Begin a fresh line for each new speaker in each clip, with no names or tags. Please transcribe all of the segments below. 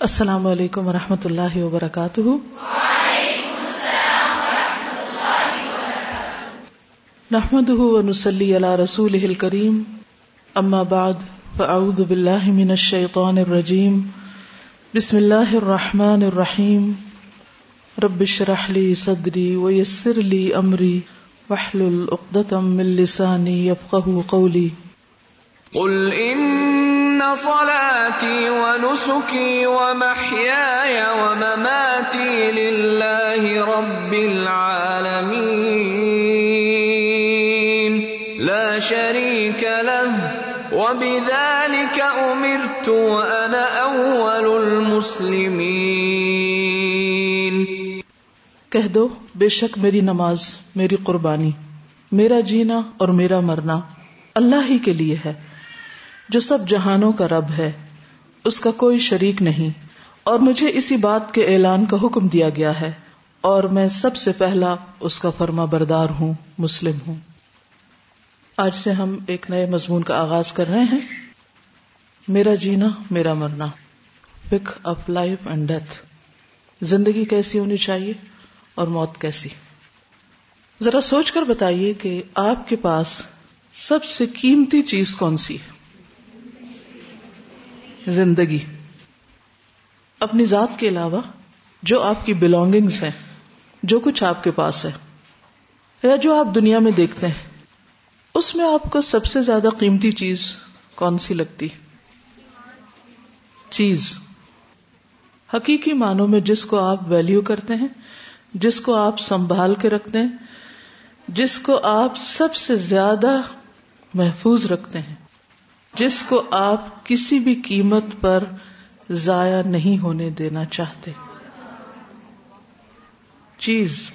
السلام علیکم و رحمۃ اللہ وبرکاتہ۔ نحمد ونسلی علی رسول کریم اما بعد، فاعوذ باللہ من الشیطان الرجیم۔ بسم اللہ الرحمن الرحیم۔ رب اشرح لی صدری ویسر لی امری۔ واحلل عقدة من لسانی يفقهوا قولی۔
قل ان صلاتي ونسكي ومحياي ومماتي لله رب العالمين. لا شريك له. وبذلك امرت وانا اول المسلمين.
کہہ دو، بے شک میری نماز، میری قربانی، میرا جینا اور میرا مرنا اللہ ہی کے لیے ہے۔ جو سب جہانوں کا رب ہے، اس کا کوئی شریک نہیں۔ اور مجھے اسی بات کے اعلان کا حکم دیا گیا ہے۔ اور میں سب سے پہلا اس کا فرما بردار ہوں، مسلم ہوں۔ آج سے ہم ایک نئے مضمون کا آغاز کر رہے ہیں۔ میرا جینا، میرا مرنا۔ Pick of life and death. زندگی کیسی ہونی چاہیے اور موت کیسی۔ ذرا سوچ کر بتائیے کہ آپ کے پاس سب سے قیمتی چیز کون سی ہے؟ زندگی۔ اپنی ذات کے علاوہ جو آپ کی بلونگنگس ہیں، جو کچھ آپ کے پاس ہے، یا جو آپ دنیا میں دیکھتے ہیں، اس میں آپ کو سب سے زیادہ قیمتی چیز کون سی لگتی؟ چیز۔ حقیقی معنوں میں جس کو آپ ویلیو کرتے ہیں، جس کو آپ سنبھال کے رکھتے ہیں، جس کو آپ سب سے زیادہ محفوظ رکھتے ہیں۔ جس کو آپ کسی بھی قیمت پر ضائع نہیں ہونے دینا چاہتے۔ چیز۔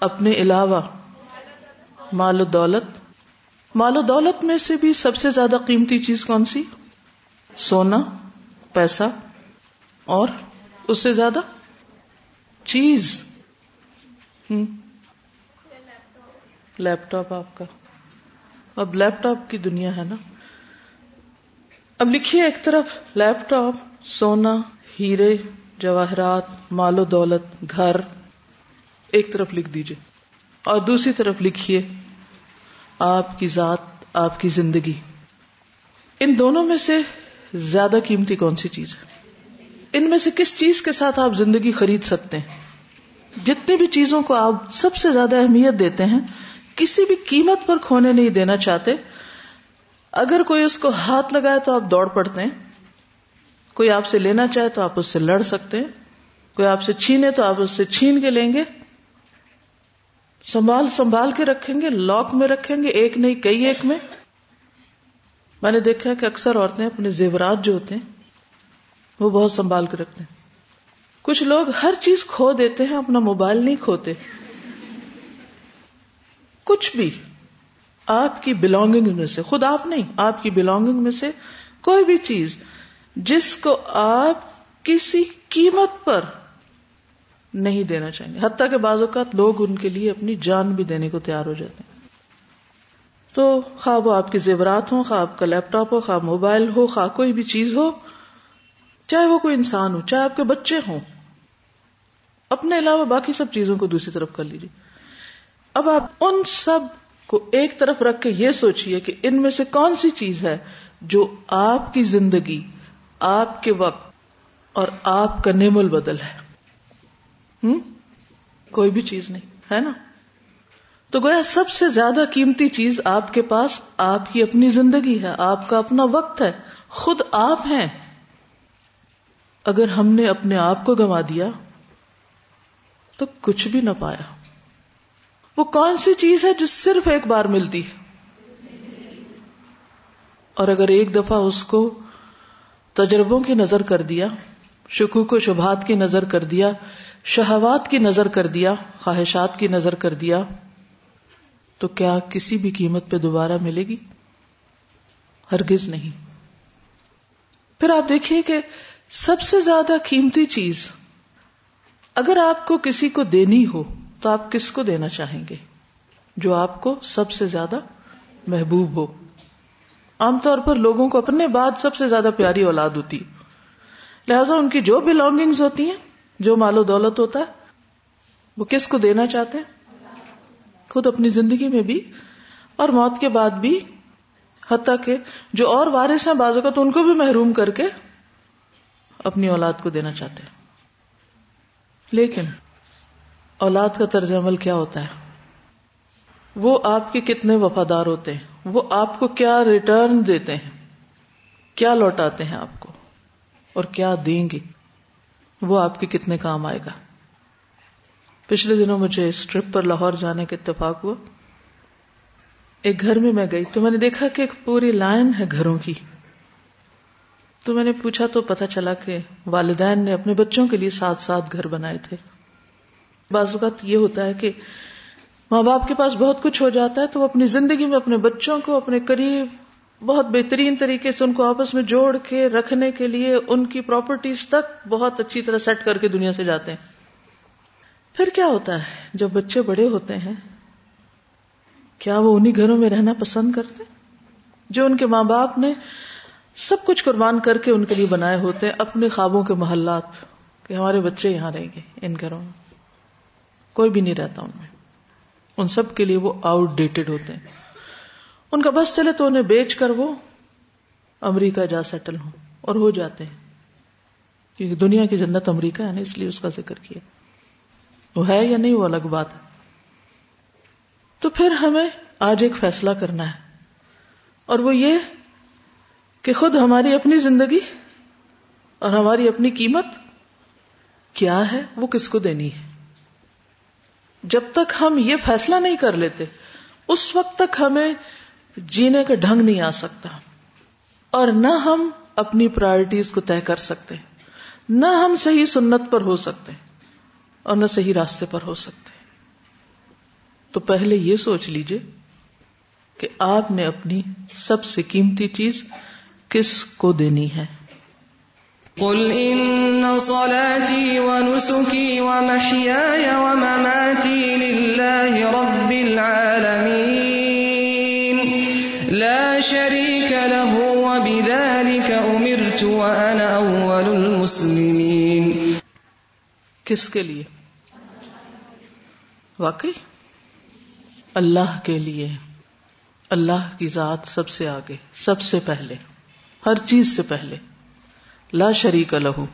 اپنے علاوہ مال و دولت۔ مال و دولت میں سے بھی سب سے زیادہ قیمتی چیز کون سی؟ سونا، پیسہ۔ اور اس سے زیادہ؟ چیز۔ لیپ ٹاپ آپ کا۔ اب لیپ ٹاپ کی دنیا ہے نا۔ اب لکھیے ایک طرف لیپ ٹاپ سونا، ہیرے، جواہرات، مال و دولت، گھر۔ ایک طرف لکھ دیجیے اور دوسری طرف لکھیے، آپ کی ذات، آپ کی زندگی۔ ان دونوں میں سے زیادہ قیمتی کون سی چیز ہے؟ ان میں سے کس چیز کے ساتھ آپ زندگی خرید سکتے ہیں؟ جتنی بھی چیزوں کو آپ سب سے زیادہ اہمیت دیتے ہیں، کسی بھی قیمت پر کھونے نہیں دینا چاہتے اگر کوئی اس کو ہاتھ لگائے تو آپ دوڑ پڑتے ہیں۔ کوئی آپ سے لینا چاہے تو آپ اس سے لڑ سکتے ہیں۔ کوئی آپ سے چھینے تو آپ اس سے چھین کے لیں گے۔ سنبھال سنبھال کے رکھیں گے، لاک میں رکھیں گے، ایک نہیں، کئی ایک میں۔ میں نے دیکھا کہ اکثر عورتیں اپنے زیورات جو ہوتے ہیں، وہ بہت سنبھال کے رکھتے ہیں۔ کچھ لوگ ہر چیز کھو دیتے ہیں، اپنا موبائل نہیں کھوتے۔ کچھ بھی۔ آپ کی بلونگنگ میں سے، خود آپ نہیں، آپ کی بلونگنگ میں سے کوئی بھی چیز جس کو آپ کسی قیمت پر نہیں دینا چاہیں گے۔ حتیٰ کہ بعض اوقات لوگ ان کے لیے اپنی جان بھی دینے کو تیار ہو جاتے ہیں۔ تو خواہ وہ آپ کے زیورات ہوں خواہ آپ کا لیپ ٹاپ ہو خواہ موبائل ہو خواہ کوئی بھی چیز ہو، چاہے وہ کوئی انسان ہو، چاہے آپ کے بچے ہوں۔ اپنے علاوہ باقی سب چیزوں کو دوسری طرف کر لیجیے اب آپ ان سب کو ایک طرف رکھ کے یہ سوچئے کہ ان میں سے کون سی چیز ہے جو آپ کی زندگی، آپ کے وقت اور آپ کا نیم البدل ہے۔ ہم؟ کوئی بھی چیز نہیں، ہے نا؟ تو گویا سب سے زیادہ قیمتی چیز آپ کے پاس آپ کی اپنی زندگی ہے، آپ کا اپنا وقت ہے، خود آپ ہیں۔ اگر ہم نے اپنے آپ کو گنوا دیا تو کچھ بھی نہ پایا۔ وہ کون سی چیز ہے جو صرف ایک بار ملتی ہے؟ اور اگر ایک دفعہ اس کو تجربوں کی نظر کر دیا، شکوک و شبہات کی نظر کر دیا، شہوات کی نظر کر دیا، خواہشات کی نظر کر دیا، تو کیا کسی بھی قیمت پہ دوبارہ ملے گی؟ ہرگز نہیں۔ پھر آپ دیکھیے کہ سب سے زیادہ قیمتی چیز اگر آپ کو کسی کو دینی ہو تو آپ کس کو دینا چاہیں گے جو آپ کو سب سے زیادہ محبوب ہو؟ عام طور پر لوگوں کو اپنے بعد سب سے زیادہ پیاری اولاد ہوتی۔ لہذا ان کی جو بلونگنگز ہوتی ہیں، جو مال و دولت ہوتا ہے، وہ کس کو دینا چاہتے ہیں؟ خود اپنی زندگی میں بھی، اور موت کے بعد بھی۔ حتیٰ کہ جو اور وارث ہیں بازو کا تو ان کو بھی محروم کر کے اپنی اولاد کو دینا چاہتے ہیں۔ لیکن اولاد کا طرز عمل کیا ہوتا ہے؟ وہ آپ کے کتنے وفادار ہوتے ہیں؟ وہ آپ کو کیا ریٹرن دیتے ہیں؟ کیا لوٹاتے ہیں آپ کو؟ اور کیا دیں گے؟ وہ آپ کے کتنے کام آئے گا؟ پچھلے دنوں مجھے اس ٹرپ پر لاہور جانے کا اتفاق ہوا۔ ایک گھر میں میں گئی تو میں نے دیکھا کہ ایک پوری لائن ہے گھروں کی۔ تو میں نے پوچھا تو پتا چلا کہ والدین نے اپنے بچوں کے لیے ساتھ ساتھ گھر بنائے تھے۔ بعض اوقات یہ ہوتا ہے کہ ماں باپ کے پاس بہت کچھ ہو جاتا ہے تو وہ اپنی زندگی میں اپنے بچوں کو، اپنے قریب بہت بہترین طریقے سے ان کو آپس میں جوڑ کے رکھنے کے لیے ان کی پراپرٹیز تک بہت اچھی طرح سیٹ کر کے دنیا سے جاتے ہیں۔ پھر کیا ہوتا ہے؟ جب بچے بڑے ہوتے ہیں، کیا وہ انہیں گھروں میں رہنا پسند کرتے؟ جو ان کے ماں باپ نے سب کچھ قربان کر کے ان کے لیے بنائے ہوتے ہیں، اپنے خوابوں کے محلات، کہ ہمارے بچے یہاں رہیں گے ان گھروں میں۔ کوئی بھی نہیں رہتا ان میں۔ ان سب کے لیے وہ آؤٹ ڈیٹڈ ہوتے ہیں۔ ان کا بس چلے تو انہیں بیچ کر وہ امریکہ جا سیٹل ہوں اور ہو جاتے ہیں۔ کیونکہ دنیا کی جنت امریکہ ہے نا، اس لیے اس کا ذکر کیا۔ وہ ہے یا نہیں وہ الگ بات ہے۔ تو پھر ہمیں آج ایک فیصلہ کرنا ہے۔ اور وہ یہ کہ خود ہماری اپنی زندگی اور ہماری اپنی قیمت کیا ہے، وہ کس کو دینی ہے؟ جب تک ہم یہ فیصلہ نہیں کر لیتے، اس وقت تک ہمیں جینے کا ڈھنگ نہیں آ سکتا۔ اور نہ ہم اپنی پرائرٹیز کو طے کر سکتے، نہ ہم صحیح سنت پر ہو سکتے اور نہ صحیح راستے پر ہو سکتے۔ تو پہلے یہ سوچ لیجیے کہ آپ نے اپنی سب سے قیمتی چیز کس کو دینی ہے۔
قل ان صلاتي ونسكي ومحياي ومماتي لله رب العالمين. لا شريك له وبذلك امرت وانا اول المسلمين.
کس کے لیے؟ واقعی؟ اللہ کے لیے. اللہ کی ذات سب سے آگے، سب سے پہلے، ہر چیز سے پہلے. لا شریک لہو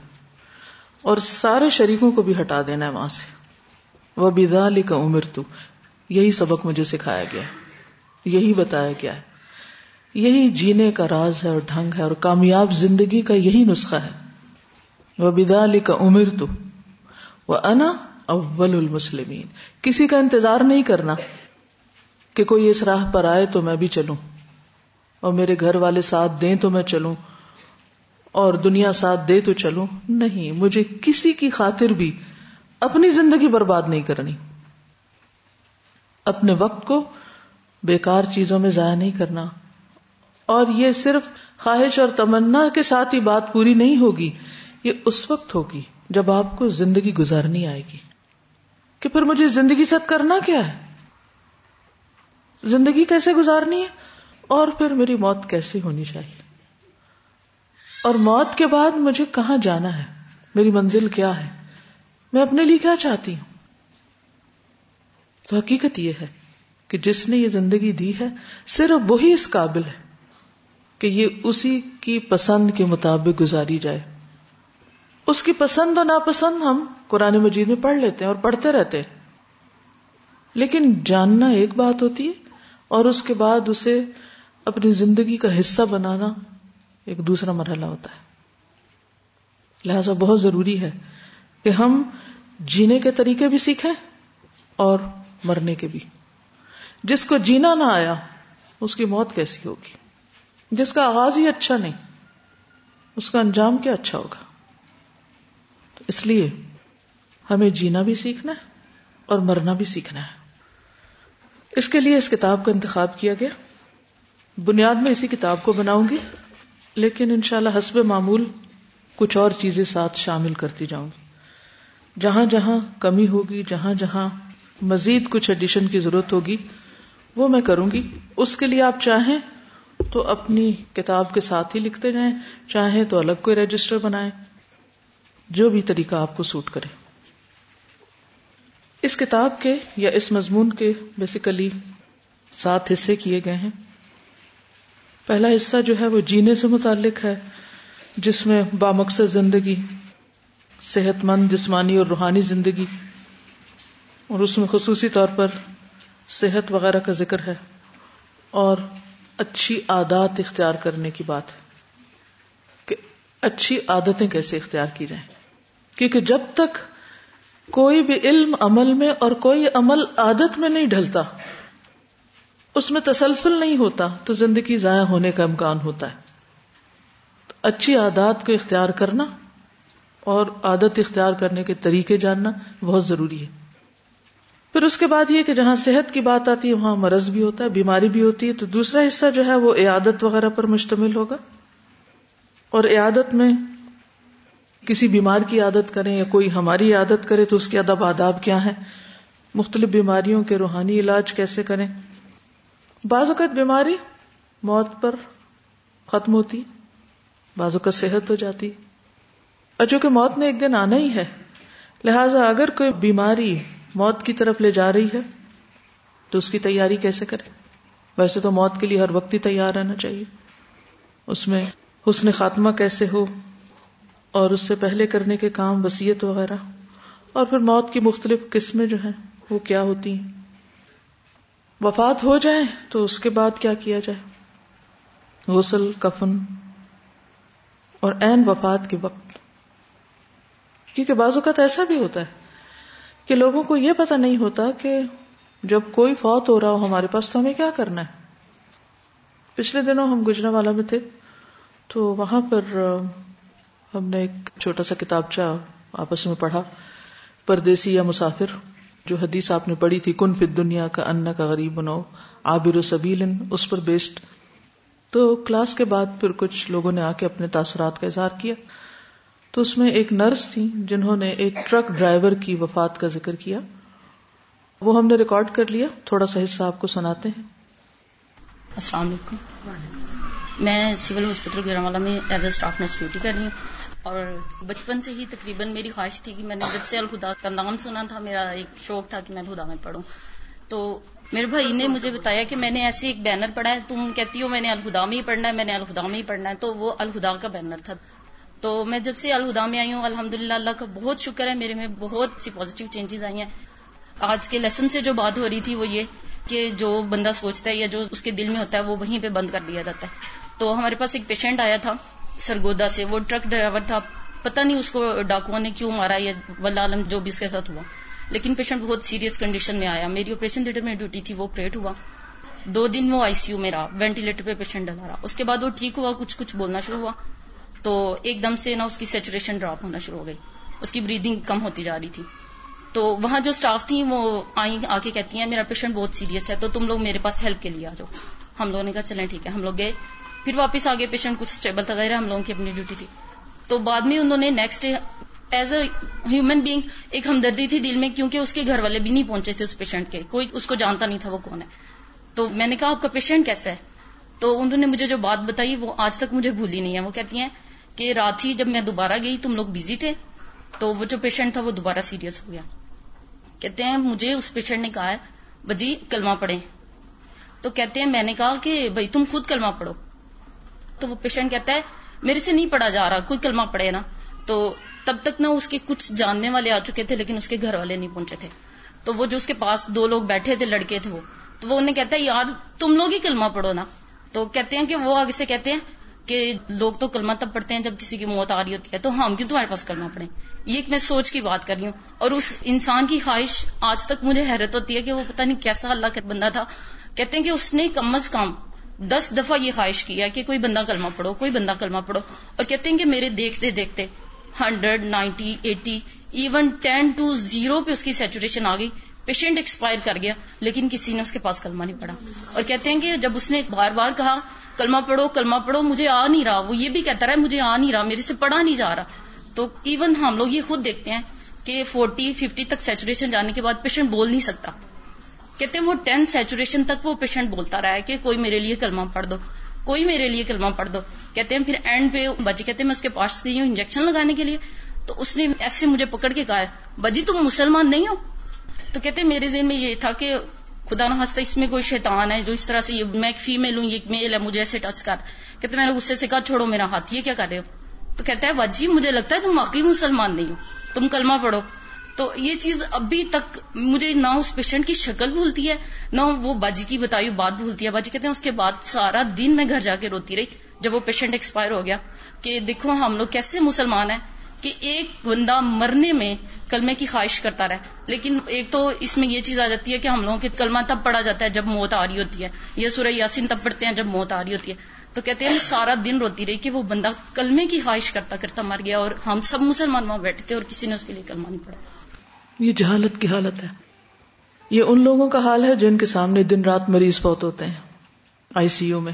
اور سارے شریکوں کو بھی ہٹا دینا ہے وہاں سے. وہ بدا کا عمر تو یہی سبق مجھے سکھایا گیا ہے. یہی بتایا گیا ہے. یہی جینے کا راز ہے اور ڈھنگ ہے اور کامیاب زندگی کا یہی نسخہ ہے. وہ بدا کا عمر تو وہ انا اول المسلمین. کسی کا انتظار نہیں کرنا کہ کوئی اس راہ پر آئے تو میں بھی چلوں اور میرے گھر والے ساتھ دیں تو میں چلوں اور دنیا ساتھ دے تو چلو نہیں، مجھے کسی کی خاطر بھی اپنی زندگی برباد نہیں کرنی۔ اپنے وقت کو بیکار چیزوں میں ضائع نہیں کرنا۔ اور یہ صرف خواہش اور تمنا کے ساتھ ہی بات پوری نہیں ہوگی، یہ اس وقت ہوگی جب آپ کو زندگی گزارنی آئے گی۔ کہ پھر مجھے زندگی ساتھ کرنا کیا ہے؟ زندگی کیسے گزارنی ہے؟ اور پھر میری موت کیسے ہونی چاہیے؟ اور موت کے بعد مجھے کہاں جانا ہے؟ میری منزل کیا ہے؟ میں اپنے لیے کیا چاہتی ہوں؟ تو حقیقت یہ ہے کہ جس نے یہ زندگی دی ہے، صرف وہی اس قابل ہے کہ یہ اسی کی پسند کے مطابق گزاری جائے۔ اس کی پسند اور ناپسند ہم قرآن مجید میں پڑھ لیتے ہیں اور پڑھتے رہتے ہیں۔ لیکن جاننا ایک بات ہوتی ہے اور اس کے بعد اسے اپنی زندگی کا حصہ بنانا ایک دوسرا مرحلہ ہوتا ہے۔ لہذا بہت ضروری ہے کہ ہم جینے کے طریقے بھی سیکھیں اور مرنے کے بھی۔ جس کو جینا نہ آیا، اس کی موت کیسی ہوگی؟ جس کا آغاز ہی اچھا نہیں، اس کا انجام کیا اچھا ہوگا؟ تو اس لیے ہمیں جینا بھی سیکھنا ہے اور مرنا بھی سیکھنا ہے۔ اس کے لیے اس کتاب کا انتخاب کیا گیا۔ بنیاد میں اسی کتاب کو بناؤں گی۔ لیکن انشاءاللہ حسب معمول کچھ اور چیزیں ساتھ شامل کرتی جاؤں گی۔ جہاں جہاں کمی ہوگی، جہاں جہاں مزید کچھ ایڈیشن کی ضرورت ہوگی، وہ میں کروں گی۔ اس کے لیے آپ چاہیں تو اپنی کتاب کے ساتھ ہی لکھتے جائیں، چاہیں تو الگ کوئی رجسٹر بنائیں۔ جو بھی طریقہ آپ کو سوٹ کرے۔ اس کتاب کے یا اس مضمون کے بیسیکلی سات حصے کیے گئے ہیں۔ پہلا حصہ جو ہے وہ جینے سے متعلق ہے، جس میں بامقصد زندگی صحت مند جسمانی اور روحانی زندگی، اور اس میں خصوصی طور پر صحت وغیرہ کا ذکر ہے، اور اچھی عادات اختیار کرنے کی بات ہے کہ اچھی عادتیں کیسے اختیار کی جائیں۔ کیونکہ جب تک کوئی بھی علم عمل میں اور کوئی عمل عادت میں نہیں ڈھلتا اس میں تسلسل نہیں ہوتا تو زندگی ضائع ہونے کا امکان ہوتا ہے۔ اچھی عادات کو اختیار کرنا اور عادت اختیار کرنے کے طریقے جاننا بہت ضروری ہے۔ پھر اس کے بعد یہ کہ جہاں صحت کی بات آتی ہے، وہاں مرض بھی ہوتا ہے، بیماری بھی ہوتی ہے، تو دوسرا حصہ جو ہے وہ عیادت وغیرہ پر مشتمل ہوگا۔ اور عیادت میں کسی بیمار کی عادت کریں یا کوئی ہماری عادت کرے تو اس کے ادب آداب کیا ہے مختلف بیماریوں کے روحانی علاج کیسے کریں؟ بعض اوقات بیماری موت پر ختم ہوتی، بعض اوقات صحت ہو جاتی۔ اور چونکہ موت نے ایک دن آنا ہی ہے، لہذا اگر کوئی بیماری موت کی طرف لے جا رہی ہے، تو اس کی تیاری کیسے کرے؟ ویسے تو موت کے لیے ہر وقت ہی تیار رہنا چاہیے۔ اس میں حسن خاتمہ کیسے ہو، اور اس سے پہلے کرنے کے کام وسیعت وغیرہ، اور پھر موت کی مختلف قسمیں جو ہیں، وہ کیا ہوتی ہیں؟ وفات ہو جائے تو اس کے بعد کیا کیا جائے؟ غسل، کفن اور این وفات کے وقت۔ کیونکہ بعض اوقات ایسا بھی ہوتا ہے کہ لوگوں کو یہ پتا نہیں ہوتا کہ جب کوئی فوت ہو رہا ہو ہمارے پاس تو ہمیں کیا کرنا ہے۔ پچھلے دنوں ہم گجرا والا میں تھے تو وہاں پر، ہم نے ایک چھوٹا سا کتابچہ آپس میں پڑھا، پردیسی یا مسافر۔ جو حدیث آپ نے پڑھی تھی، کن فت دنیا کا ان کا غریب بنو عابر و سبیل اس پر بیسڈ تو کلاس کے بعد پھر کچھ لوگوں نے آ کے اپنے تاثرات کا اظہار کیا۔ تو اس میں ایک نرس تھی جنہوں نے ایک ٹرک ڈرائیور کی وفات کا ذکر کیا۔ وہ ہم نے ریکارڈ کر لیا، تھوڑا سا حصہ آپ کو سناتے ہیں۔
السلام علیکم۔ میں سول ہاسپٹل گجرا میں as a staff nurse duty کر رہی ہوں۔ اور بچپن سے ہی تقریباً میری خواہش تھی کہ میں نے جب سے الخدا کا نام سنا تھا، میرا ایک شوق تھا کہ میں الخدا میں پڑھوں۔ تو میرے بھائی نے مجھے بتایا کہ میں نے ایسے ایک بینر پڑھا ہے، تم کہتی ہو میں نے الخدا میں ہی پڑھنا ہے، میں نے الخدا میں ہی پڑھنا ہے، تو وہ الخدا کا بینر تھا۔ تو میں جب سے الخدا میں آئی ہوں الحمد للہ اللہ کا بہت شکر ہے، میرے میں بہت سی پازیٹیو چینجز آئی ہیں۔ آج کے لیسن سے جو بات ہو رہی تھی وہ یہ کہ جو بندہ سوچتا ہے یا جو اس کے دل میں ہوتا ہے، وہ وہیں پہ بند کر دیا جاتا ہے۔ تو ہمارے پاس ایک پیشنٹ آیا تھا۔ سرگودا سے وہ ٹرک ڈرائیور تھا، پتہ نہیں اس کو ڈاکو نے کیوں مارا یا ولہ عالم جو بھی اس کے ساتھ ہوا۔ لیکن پیشنٹ بہت سیریس کنڈیشن میں آیا۔ میری آپریشن تھیٹر میں ڈیوٹی تھی، وہ پریٹ ہوا۔ دو دن وہ آئی سی یو میں رہا وینٹیلیٹر پہ پیشنٹ ڈلا رہا۔ اس کے بعد وہ ٹھیک ہوا، کچھ کچھ بولنا شروع ہوا۔ تو ایک دم سے نا اس کی سیچوریشن ڈراپ ہونا شروع ہو گئی۔ اس کی بریدنگ کم ہوتی جا رہی تھی۔ تو وہاں جو اسٹاف تھی وہ آئی آ کے کہتی ہیں، میرا پیشنٹ بہت سیریس ہے، تو تم لوگ میرے پاس ہیلپ کے لیے آ جاؤ۔ ہم لوگوں نے کہا، چلیں ٹھیک ہے۔ ہم لوگ گئے۔ پھر واپس آگے پیشنٹ کچھ اسٹیبل تھا، غیر ہم لوگوں کی اپنی ڈیوٹی تھی۔ تو بعد میں انہوں نے next day as a human being ایک ہمدردی تھی دل میں، کیونکہ اس کے گھر والے بھی نہیں پہنچے تھے اس پیشنٹ کے۔ کوئی اس کو جانتا نہیں تھا وہ کون ہے۔ تو میں نے کہا، آپ کا پیشنٹ کیسا ہے؟ تو انہوں نے مجھے جو بات بتائی، وہ آج تک مجھے بھولی نہیں ہے۔ وہ کہتی ہیں کہ رات ہی جب میں دوبارہ گئی، تم لوگ بزی تھے، تو وہ جو پیشنٹ تھا وہ دوبارہ سیریس ہو گیا۔ کہتے ہیں، مجھے اس پیشنٹ نے کہا ہے، بجی، کلمہ پڑھیں۔ تو کہتے ہیں، میں نے کہا کہ بھائی، تم خود کلمہ پڑھو۔ تو وہ پیشنٹ کہتا ہے، میرے سے نہیں پڑھا جا رہا، کوئی کلمہ پڑھے نا. تو تب تک نہ اس کے کچھ جاننے والے آ چکے تھے، لیکن اس کے گھر والے نہیں پہنچے تھے۔ تو وہ جو اس کے پاس دو لوگ بیٹھے تھے، لڑکے تھے وہ، تو وہ انہیں کہتا ہے، یار، تم لوگ ہی کلمہ پڑھو نا. تو کہتے ہیں کہ وہ آگے سے کہتے ہیں کہ لوگ تو کلمہ تب پڑھتے ہیں جب کسی کی موت آ رہی ہوتی ہے، تو ہم کیوں تمہارے پاس کلمہ پڑھیں؟ یہ ایک میں سوچ کی بات کر رہی ہوں۔ اور اس انسان کی خواہش آج تک مجھے حیرت ہوتی ہے کہ وہ پتہ نہیں کیسا اللہ کا بندہ تھا۔ کہتے ہیں کہ اس نے کم از کم دس دفعہ یہ خواہش کیا کہ کوئی بندہ کلمہ پڑھو، کوئی بندہ کلمہ پڑھو، اور کہتے ہیں کہ میرے دیکھتے دیکھتے hundred, ninety, eighty, even ten to zero پہ اس کی سیچوریشن آ گئی، پیشنٹ ایکسپائر کر گیا، لیکن کسی نے اس کے پاس کلمہ نہیں پڑا اور کہتے ہیں کہ جب اس نے بار بار کہا، کلمہ پڑھو کلمہ پڑھو، مجھے آ نہیں رہا، وہ یہ بھی کہتا رہا مجھے آ نہیں رہا، میرے سے پڑھا نہیں جا رہا۔ تو ایون ہم لوگ یہ خود دیکھتے ہیں کہ فورٹی، ففٹی تک سیچوریشن جانے کے بعد پیشنٹ بول نہیں سکتا۔ کہتے ہیں وہ ٹین سیچوریشن تک وہ پیشنٹ بولتا رہا ہے کہ کوئی میرے لیے کلمہ پڑھ دو، کوئی میرے لیے کلمہ پڑھ دو۔ کہتے ہیں پھر اینڈ پہ بچے کہتے ہیں میں اس کے پاس گئی ہوں انجیکشن لگانے کے لیے۔ تو اس نے ایسے مجھے پکڑ کے کہا بجی تم مسلمان نہیں ہو؟ تو کہتے میرے ذہن میں یہ تھا کہ خدا نہ ہنستا اس میں کوئی شیطان ہے جو اس طرح سے یہ میں ایک فیمل ہوں، یہ میل ہے، مجھے ایسے ٹچ کر۔ کہتے میں نے غصے سے کہا، چھوڑو میرا ہاتھ، یہ کیا کر رہے ہو؟ تو کہتا ہے باجی مجھے لگتا ہے تم واقعی مسلمان نہیں ہو، تم کلمہ پڑھو۔ تو یہ چیز ابھی تک مجھے نہ اس پیشنٹ کی شکل بھولتی ہے، نہ وہ باجی کی بتائی بات بھولتی ہے۔ باجی کہتے ہیں، اس کے بعد سارا دن میں گھر جا کے روتی رہی۔ جب وہ پیشنٹ ایکسپائر ہو گیا کہ دیکھو ہم لوگ کیسے مسلمان ہیں کہ ایک بندہ مرنے میں کلمے کی خواہش کرتا رہے۔ لیکن ایک تو اس میں یہ چیز آ جاتی ہے کہ ہم لوگوں کے کلمہ تب پڑا جاتا ہے جب موت آ رہی ہوتی ہے۔ یہ سورہ یاسین تب پڑھتے ہیں جب موت آ رہی ہوتی ہے۔ تو کہتے ہیں، سارا دن روتی رہی کہ وہ بندہ کلمے کی خواہش کرتا کرتا مر گیا اور ہم سب مسلمان وہاں بیٹھے تھے اور کسی نے اس کے لیے کلمہ نہیں پڑا
یہ جہالت کی حالت ہے۔ یہ ان لوگوں کا حال ہے جن کے سامنے دن رات مریض بہت ہوتے ہیں۔ آئی سی یو میں۔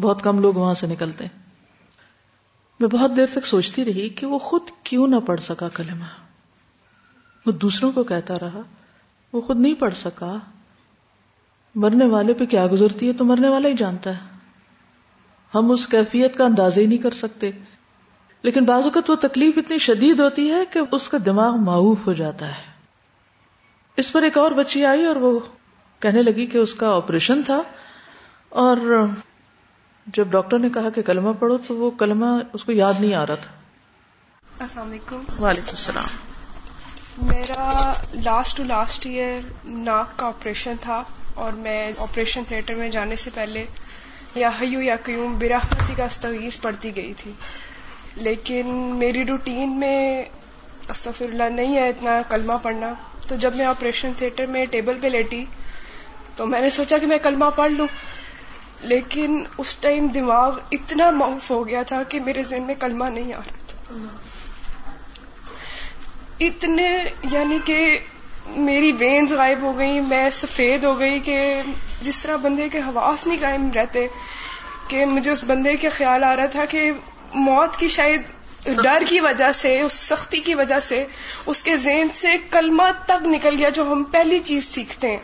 بہت کم لوگ وہاں سے نکلتے ہیں۔ میں بہت دیر تک سوچتی رہی کہ وہ خود کیوں نہ پڑھ سکا کلمہ۔ وہ دوسروں کو کہتا رہا، وہ خود نہیں پڑھ سکا۔ مرنے والے پہ کیا گزرتی ہے تو مرنے والا ہی جانتا ہے۔ ہم اس کیفیت کا اندازہ ہی نہیں کر سکتے۔ لیکن بعض اوقات وہ تکلیف اتنی شدید ہوتی ہے کہ اس کا دماغ معروف ہو جاتا ہے۔ اس پر ایک اور بچی آئی اور وہ کہنے لگی کہ اس کا آپریشن تھا اور جب ڈاکٹر نے کہا کہ کلمہ پڑھو تو وہ کلمہ اس کو یاد نہیں آ رہا تھا۔
السلام علیکم۔
وعلیکم السلام۔
میرا لاسٹ ٹو لاسٹ ایئر ناک کا آپریشن تھا اور میں آپریشن تھیٹر میں جانے سے پہلے یا حیو یا قیوم براہمتی کا استویز پڑھتی گئی تھی۔ لیکن میری روٹین میں استفر اللہ نہیں ہے اتنا کلمہ پڑھنا۔ تو جب میں آپریشن تھیٹر میں ٹیبل پہ لیٹی، تو میں نے سوچا کہ میں کلمہ پڑھ لوں۔ لیکن اس ٹائم دماغ اتنا معاف ہو گیا تھا کہ میرے ذہن میں کلمہ نہیں آ رہا تھا۔ اتنے یعنی کہ میری وینز غائب ہو گئی میں سفید ہو گئی کہ جس طرح بندے کے حواس نہیں قائم رہتے، کہ مجھے اس بندے کے خیال آ رہا تھا کہ موت کی شاید ڈر کی وجہ سے اس سختی کی وجہ سے اس کے ذہن سے کلمہ تک نکل گیا جو ہم پہلی چیز سیکھتے ہیں۔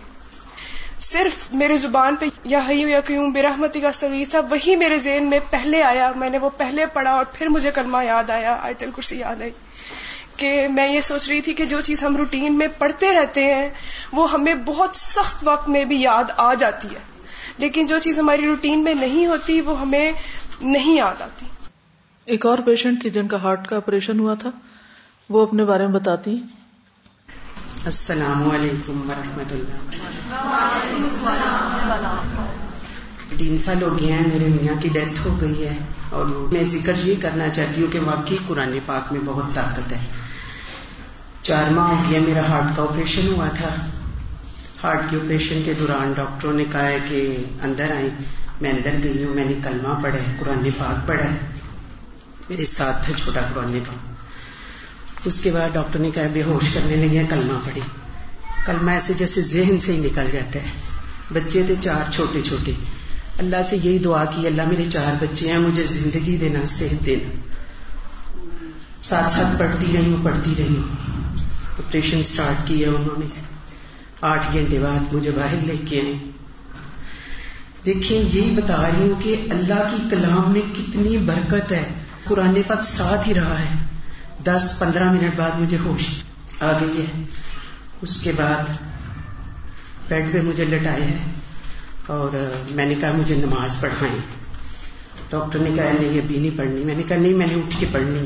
صرف میرے زبان پہ یا حیو یا کیوں برحمتی کا سویز تھا وہی میرے ذہن میں پہلے آیا میں نے وہ پہلے پڑھا اور پھر مجھے کلمہ یاد آیا آیت الکرسی یاد آئی کہ میں یہ سوچ رہی تھی کہ جو چیز ہم روٹین میں پڑھتے رہتے ہیں وہ ہمیں بہت سخت وقت میں بھی یاد آ جاتی ہے۔ لیکن جو چیز ہماری روٹین میں نہیں ہوتی وہ ہمیں نہیں یاد آتی۔
ایک اور پیشنٹ تھی جن کا ہارٹ کا آپریشن ہوا تھا، وہ اپنے بارے میں بتاتی
السلام علیکم ورحمۃ اللہ۔ تین سال ہو گئے ہیں، میرے میاں کی ڈیتھ ہو گئی ہے۔ اور میں ذکر یہ کرنا چاہتی ہوں کہ واقعی قرآن پاک میں بہت طاقت ہے۔ چار ماہ ہو گیا میرا ہارٹ کا آپریشن ہوا تھا۔ ہارٹ کے آپریشن کے دوران ڈاکٹروں نے کہا ہے کہ اندر آئیں، میں اندر گئی ہوں، میں نے کلمہ پڑھا ہے، قرآن پاک پڑھا ہے۔ میرے ساتھ تھا چھوٹا قرآن پاک اس کے بعد ڈاکٹر نے کہا بے ہوش کرنے لگے کلمہ پڑھی۔ کلمہ ایسے جیسے ذہن سے ہی نکل جاتا ہے۔ بچے تھے چار، چھوٹے چھوٹے۔ اللہ سے یہی دعا کی، اللہ میرے چار بچے ہیں، مجھے زندگی دینا، صحت دینا۔ ساتھ ساتھ پڑھتی رہی ہوں، پڑھتی رہی ہوں۔ آپریشن اسٹارٹ کیا انہوں نے۔ آٹھ گھنٹے بعد مجھے باہر لے کے آئے۔ دیکھیں، یہی بتا رہی ہوں کہ اللہ کی کلام میں کتنی برکت ہے۔ قرآن پاک ساتھ ہی رہا ہے۔ دس پندرہ منٹ بعد مجھے ہوش آ گئی ہے۔ اس کے بعد بیڈ پہ مجھے لٹایا ہے اور میں نے کہا مجھے نماز پڑھائیں۔ ڈاکٹر نے کہا نہیں، ابھی نہیں پڑھنی۔ میں نے کہا نہیں، میں نے اٹھ کے پڑھنی ہے۔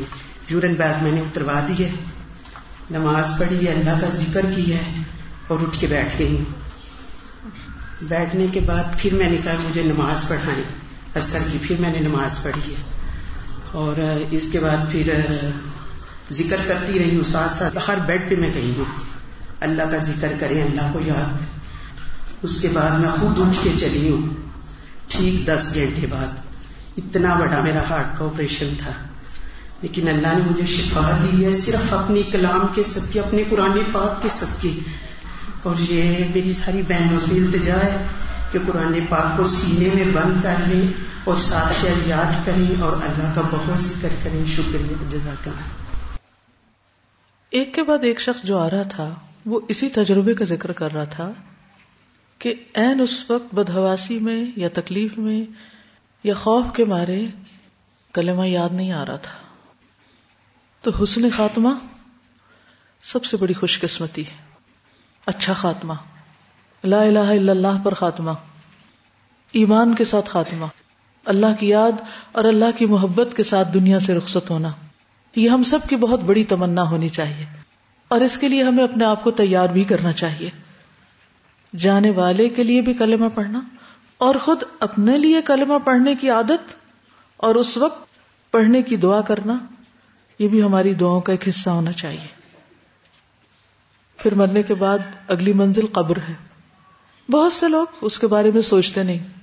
یورن بیگ میں نے اتروا دی ہے۔ نماز پڑھی ہے، اللہ کا ذکر کی ہے اور اٹھ کے بیٹھ گئی ہوں۔ بیٹھنے کے بعد پھر میں نے کہا مجھے نماز پڑھائیں۔ اثر کی پھر میں نے نماز پڑھی ہے۔ اور اس کے بعد پھر ذکر کرتی رہی ہوں ساتھ ساتھ۔ ہر بیڈ پہ میں گئی ہوں اللہ کا ذکر کریں اللہ کو یاد اس کے بعد میں خود اٹھ کے چلی ہوں۔ ٹھیک دس گھنٹے بعد۔ اتنا بڑا میرا ہارٹ کا آپریشن تھا۔ لیکن اللہ نے مجھے شفا دی ہے صرف اپنی کلام کے صدقے اپنے قرآن پاک کے صدقے۔ اور یہ میری ساری بہنوں سے التجا ہے کہ قرآن پاک کو سینے میں بند کر لیں۔ اور ساتھ یاد کریں اور اللہ کا بہت ذکر کریں شکریہ جزاک اللہ۔
ایک کے بعد ایک شخص جو آ رہا تھا، وہ اسی تجربے کا ذکر کر رہا تھا کہ این اس وقت بدہواسی میں یا تکلیف میں یا خوف کے مارے کلمہ یاد نہیں آ رہا تھا۔ تو حسن خاتمہ سب سے بڑی خوش قسمتی ہے۔ اچھا خاتمہ۔ لا الہ الا اللہ پر خاتمہ۔ ایمان کے ساتھ خاتمہ۔ اللہ کی یاد اور اللہ کی محبت کے ساتھ دنیا سے رخصت ہونا، یہ ہم سب کی بہت بڑی تمنا ہونی چاہیے۔ اور اس کے لیے ہمیں اپنے آپ کو تیار بھی کرنا چاہیے۔ جانے والے کے لیے بھی کلمہ پڑھنا اور خود اپنے لیے کلمہ پڑھنے کی عادت اور اس وقت پڑھنے کی دعا کرنا، یہ بھی ہماری دعاؤں کا ایک حصہ ہونا چاہیے۔ پھر مرنے کے بعد اگلی منزل قبر ہے۔ بہت سے لوگ اس کے بارے میں سوچتے نہیں۔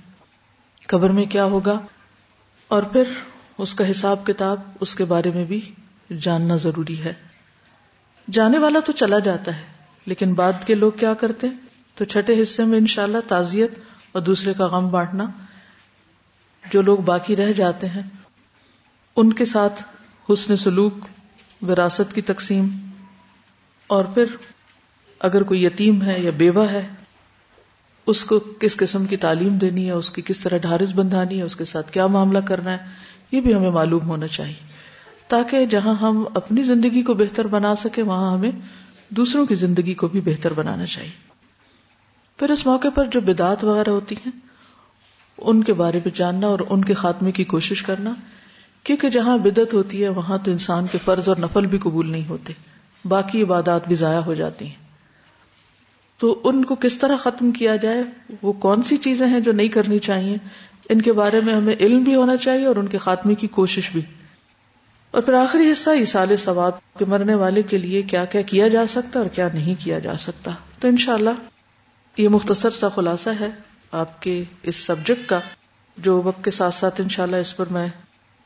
قبر میں کیا ہوگا؟ اور پھر اس کا حساب کتاب اس کے بارے میں بھی جاننا ضروری ہے۔ جانے والا تو چلا جاتا ہے، لیکن بعد کے لوگ کیا کرتے ہیں؟ تو چھٹے حصے میں انشاءاللہ تعزیت اور دوسرے کا غم بانٹنا۔ جو لوگ باقی رہ جاتے ہیں، ان کے ساتھ حسن سلوک، وراثت کی تقسیم۔ اور پھر اگر کوئی یتیم ہے یا بیوہ ہے اس کو کس قسم کی تعلیم دینی ہے، اس کی کس طرح ڈھارس بندھانی ہے، اس کے ساتھ کیا معاملہ کرنا ہے، یہ بھی ہمیں معلوم ہونا چاہیے۔ تاکہ جہاں ہم اپنی زندگی کو بہتر بنا سکے وہاں ہمیں دوسروں کی زندگی کو بھی بہتر بنانا چاہیے۔ پھر اس موقع پر جو بدعت وغیرہ ہوتی ہیں، ان کے بارے میں جاننا اور ان کے خاتمے کی کوشش کرنا۔ کیونکہ جہاں بدت ہوتی ہے، وہاں تو انسان کے فرض اور نفل بھی قبول نہیں ہوتے، باقی عبادات بھی ضائع ہو جاتی ہیں۔ تو ان کو کس طرح ختم کیا جائے؟ وہ کون سی چیزیں ہیں جو نہیں کرنی چاہیے؟ ان کے بارے میں ہمیں علم بھی ہونا چاہیے اور ان کے خاتمے کی کوشش بھی۔ اور پھر آخری حصہ اسال ثواب کے مرنے والے کے لیے کیا کیا کیا جا سکتا اور کیا نہیں کیا جا سکتا۔ تو انشاءاللہ یہ مختصر سا خلاصہ ہے آپ کے اس سبجیکٹ کا، جو وقت کے ساتھ ساتھ انشاءاللہ اس پر میں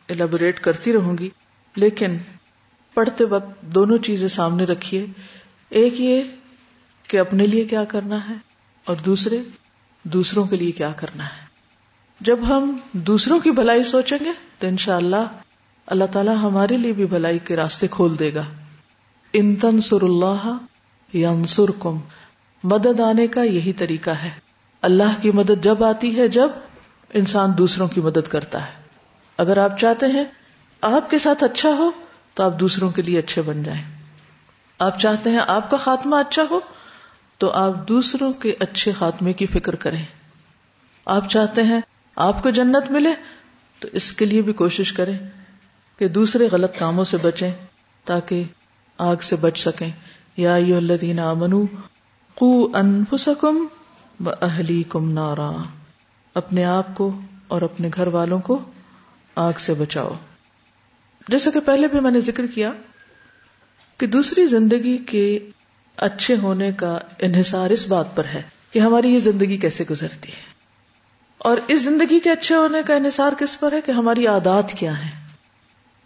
الیبوریٹ کرتی رہوں گی۔ لیکن پڑھتے وقت دونوں چیزیں سامنے رکھیے۔ ایک یہ کہ اپنے لیے کیا کرنا ہے اور دوسرے دوسروں کے لیے کیا کرنا ہے۔ جب ہم دوسروں کی بھلائی سوچیں گے تو انشاءاللہ اللہ اللہ تعالی ہمارے لیے بھی بھلائی کے راستے کھول دے گا۔ ان تنسر اللہ یا کم مدد آنے کا یہی طریقہ ہے۔ اللہ کی مدد جب آتی ہے جب انسان دوسروں کی مدد کرتا ہے۔ اگر آپ چاہتے ہیں آپ کے ساتھ اچھا ہو تو آپ دوسروں کے لیے اچھے بن جائیں۔ آپ چاہتے ہیں آپ کا خاتمہ اچھا ہو تو آپ دوسروں کے اچھے خاتمے کی فکر کریں۔ آپ چاہتے ہیں آپ کو جنت ملے، تو اس کے لیے بھی کوشش کریں کہ دوسرے غلط کاموں سے بچیں تاکہ آگ سے بچ سکیں۔ یا الذین آمنو، قو انفسکم و اہلی کم نارا۔ اپنے آپ کو اور اپنے گھر والوں کو آگ سے بچاؤ۔ جیسا کہ پہلے بھی میں نے ذکر کیا کہ دوسری زندگی کے اچھے ہونے کا انحصار اس بات پر ہے کہ ہماری یہ زندگی کیسے گزرتی ہے۔ اور اس زندگی کے اچھے ہونے کا انحصار کس پر ہے کہ ہماری عادات کیا ہیں۔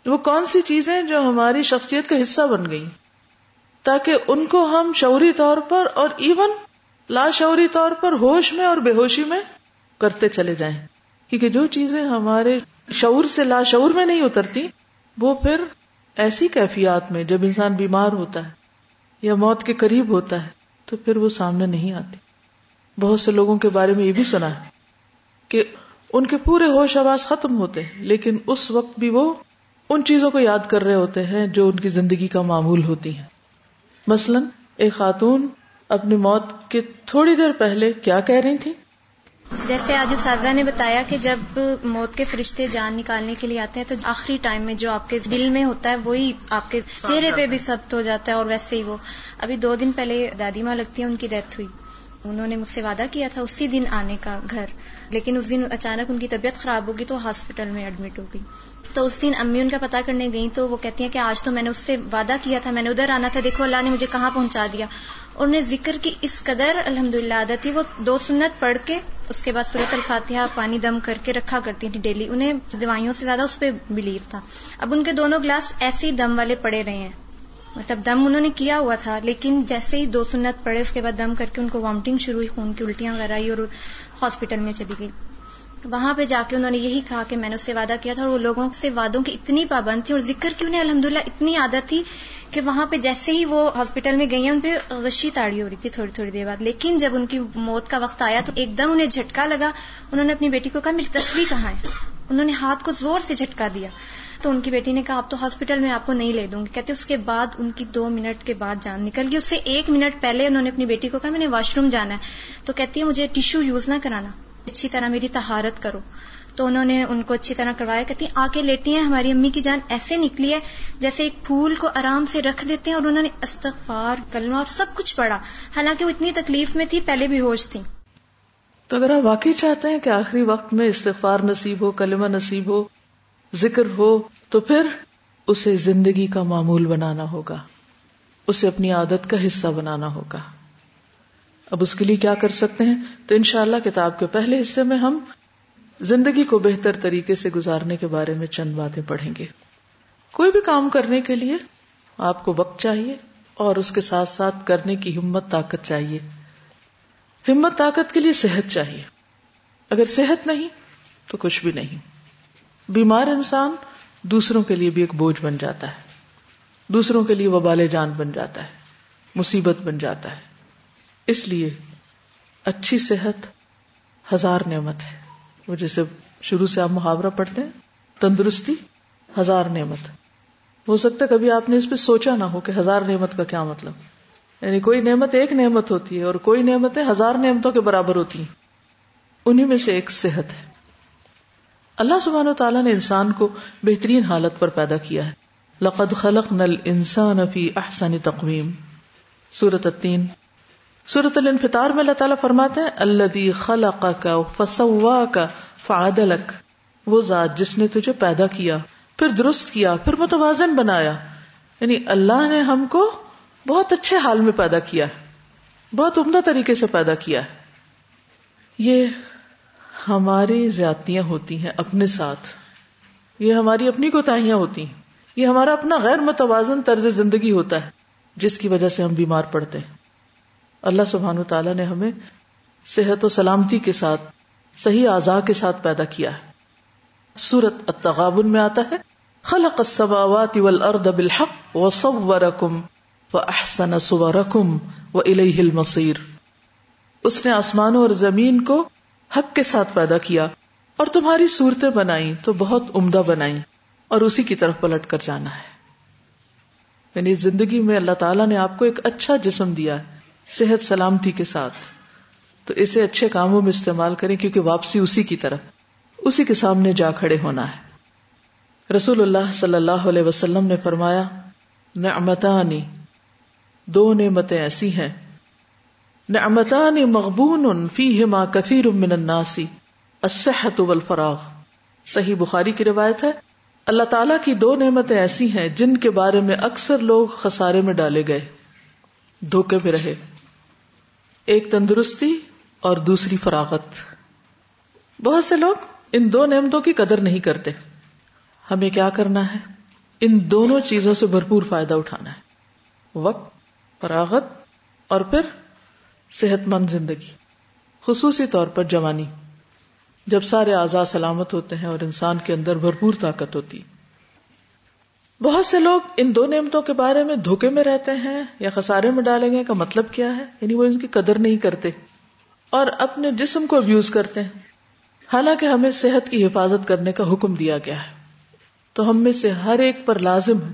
وہ کون سی چیزیں جو ہماری شخصیت کا حصہ بن گئی تاکہ ان کو ہم شعوری طور پر اور ایون لاشعوری طور پر ہوش میں اور بے ہوشی میں کرتے چلے جائیں۔ کیونکہ جو چیزیں ہمارے شعور سے لاشعور میں نہیں اترتی، وہ پھر ایسی کیفیات میں جب انسان بیمار ہوتا ہے یا موت کے قریب ہوتا ہے، تو پھر وہ سامنے نہیں آتی۔ بہت سے لوگوں کے بارے میں یہ بھی سنا ہے کہ ان کے پورے ہوش آواز ختم ہوتے ہیں، لیکن اس وقت بھی وہ ان چیزوں کو یاد کر رہے ہوتے ہیں جو ان کی زندگی کا معمول ہوتی ہیں۔ مثلاً، ایک خاتون اپنی موت کے تھوڑی دیر پہلے کیا کہہ رہی تھی
جیسے آج سازا نے بتایا کہ جب موت کے فرشتے جان نکالنے کے لیے آتے ہیں تو آخری ٹائم میں جو آپ کے دل میں ہوتا ہے وہی آپ کے چہرے پہ بھی سخت ہو جاتا ہے اور ویسے ہی وہ۔ ابھی دو دن پہلے دادی ماں لگتی ہے، ان کی ڈیتھ ہوئی۔ انہوں نے مجھ سے وعدہ کیا تھا اسی دن آنے کا گھر۔ لیکن اس دن اچانک ان کی طبیعت خراب ہوگی تو ہاسپٹل میں ایڈمٹ ہو گئی۔ تو اس دن امی ان کا پتا کرنے گئی تو وہ کہتی ہیں کہ آج تو میں نے اس سے وعدہ کیا تھا، میں نے ادھر آنا تھا، دیکھو اللہ نے مجھے کہاں پہنچا دیا۔ انہیں ذکر کی اس قدر الحمد للہ عادت تھی، وہ دو سنت پڑھ کے اس کے بعد صورت الفاتحہ پانی دم کر کے رکھا کرتی تھی ڈیلی۔ انہیں دوائیوں سے زیادہ اس پہ بلیو تھا۔ اب ان کے دونوں گلاس ایسے ہی دم والے پڑے رہے ہیں۔ مطلب دم انہوں نے کیا ہوا تھا، لیکن جیسے ہی دو سنت پڑے اس کے بعد دم کر کے ان کو وامٹنگ شروع ہوئی، خون کی الٹیاں وغیرہ آئی اور ہاسپٹل میں چلی گئی۔ وہاں پہ جا کے انہوں نے یہی کہا کہ میں نے اس سے وعدہ کیا تھا اور وہ لوگوں سے وعدوں کی اتنی پابند تھی اور ذکر کی انہیں الحمد اتنی عادت تھی کہ وہاں پہ جیسے ہی وہ ہاسپٹل میں گئی ہیں ان پہ غشی تاڑی ہو رہی تھی تھوڑی تھوڑی دیر بعد۔ لیکن جب ان کی موت کا وقت آیا تو ایک دم انہیں جھٹکا لگا۔ انہوں نے اپنی بیٹی کو کہا، میری تصویر کہاں ہے؟ انہوں نے ہاتھ کو زور سے جھٹکا دیا۔ تو ان کی بیٹی نے کہا، آپ تو ہاسپٹل میں، آپ کو نہیں لے دوں گی۔ کہتے، اس کے بعد ان کی دو منٹ کے بعد جان نکل گئی۔ اس سے ایک منٹ پہلے انہوں نے اپنی بیٹی کو کہا، میں نے واش روم جانا ہے۔ تو کہتی ہے، مجھے ٹیشو یوز نہ کرانا۔ اچھی طرح میری تہارت کرو۔ تو انہوں نے ان کو اچھی طرح کروایا، کہتی ہیں آ کے لیٹی ہیں، ہماری امی کی جان ایسے نکلی ہے جیسے ایک پھول کو آرام سے رکھ دیتے ہیں۔ اور انہوں نے استغفار، کلمہ اور سب کچھ پڑھا۔ حالانکہ وہ اتنی تکلیف میں تھی، پہلے بھی ہوش تھی
تو اگر آپ واقعی چاہتے ہیں کہ آخری وقت میں استغفار نصیب ہو، کلمہ نصیب ہو، ذکر ہو، تو پھر اسے زندگی کا معمول بنانا ہوگا۔ اسے اپنی عادت کا حصہ بنانا ہوگا۔ اب اس کے لیے کیا کر سکتے ہیں؟ تو انشاءاللہ کتاب کے پہلے حصے میں ہم زندگی کو بہتر طریقے سے گزارنے کے بارے میں چند باتیں پڑھیں گے۔ کوئی بھی کام کرنے کے لیے آپ کو وقت چاہیے اور اس کے ساتھ ساتھ کرنے کی ہمت طاقت چاہیے۔ ہمت طاقت کے لیے صحت چاہیے۔ اگر صحت نہیں تو کچھ بھی نہیں۔ بیمار انسان دوسروں کے لیے بھی ایک بوجھ بن جاتا ہے۔ دوسروں کے لیے وبال جان بن جاتا ہے۔ مصیبت بن جاتا ہے۔ اس لیے اچھی صحت ہزار نعمت ہے۔ وہ جیسے شروع سے آپ محاورہ پڑھتے ہیں، تندرستی ہزار نعمت۔ ہو سکتا ہے کبھی آپ نے اس پہ سوچا نہ ہو کہ ہزار نعمت کا کیا مطلب۔ یعنی کوئی نعمت ایک نعمت ہوتی ہے اور کوئی نعمتیں ہزار نعمتوں کے برابر ہوتی ہیں۔ انہیں میں سے ایک صحت ہے۔ اللہ سبحانہ و تعالیٰ نے انسان کو بہترین حالت پر پیدا کیا ہے۔ لقد خلق نل انسان فی احسن تقویم۔ سورت التین۔ سورت الانفطار میں اللہ تعالیٰ فرماتے ہیں اللہ خلق کا فسوا کا فعدلک وہ ذات جس نے تجھے پیدا کیا، پھر درست کیا، پھر متوازن بنایا۔ یعنی اللہ نے ہم کو بہت اچھے حال میں پیدا کیا ہے، بہت عمدہ طریقے سے پیدا کیا ہے۔ یہ ہماری زیادتیاں ہوتی ہیں اپنے ساتھ۔ یہ ہماری اپنی کوتاہیاں ہوتی ہیں۔ یہ ہمارا اپنا غیر متوازن طرز زندگی ہوتا ہے، جس کی وجہ سے ہم بیمار پڑتے ہیں۔ اللہ سبحان تعالیٰ نے ہمیں صحت و سلامتی کے ساتھ، صحیح اعضاء کے ساتھ پیدا کیا ہے۔ سورت التغابن میں آتا ہے، خلق السماوات والارض بالحق وصورکم واحسن صورکم والیہ المصیر۔ اس نے آسمانوں اور زمین کو حق کے ساتھ پیدا کیا اور تمہاری صورتیں بنائی تو بہت عمدہ بنائی اور اسی کی طرف پلٹ کر جانا ہے۔ یعنی زندگی میں اللہ تعالیٰ نے آپ کو ایک اچھا جسم دیا ہے۔ صحت سلامتی کے ساتھ۔ تو اسے اچھے کاموں میں استعمال کریں کیونکہ واپسی اسی کی طرف، اسی کے سامنے جا کھڑے ہونا ہے۔ رسول اللہ صلی اللہ علیہ وسلم نے فرمایا، نعمتانی، دو نعمتیں ایسی ہیں۔ نعمتانی مغبون فیہما کثیر من الناس، الصحت والفراغ۔ صحیح بخاری کی روایت ہے، اللہ تعالیٰ کی دو نعمتیں ایسی ہیں جن کے بارے میں اکثر لوگ خسارے میں ڈالے گئے۔ دھوکے میں رہے۔ ایک تندرستی اور دوسری فراغت۔ بہت سے لوگ ان دو نعمتوں کی قدر نہیں کرتے۔ ہمیں کیا کرنا ہے؟ ان دونوں چیزوں سے بھرپور فائدہ اٹھانا ہے۔ وقت، فراغت اور پھر صحت مند زندگی۔ خصوصی طور پر جوانی۔ جب سارے آزاد سلامت ہوتے ہیں اور انسان کے اندر بھرپور طاقت ہوتی۔ بہت سے لوگ ان دو نعمتوں کے بارے میں دھوکے میں رہتے ہیں یا خسارے میں ڈالیں گے کا مطلب کیا ہے؟ یعنی وہ ان کی قدر نہیں کرتے اور اپنے جسم کو ابیوز کرتے ہیں۔ حالانکہ ہمیں صحت کی حفاظت کرنے کا حکم دیا گیا ہے۔ تو ہم میں سے ہر ایک پر لازم ہے،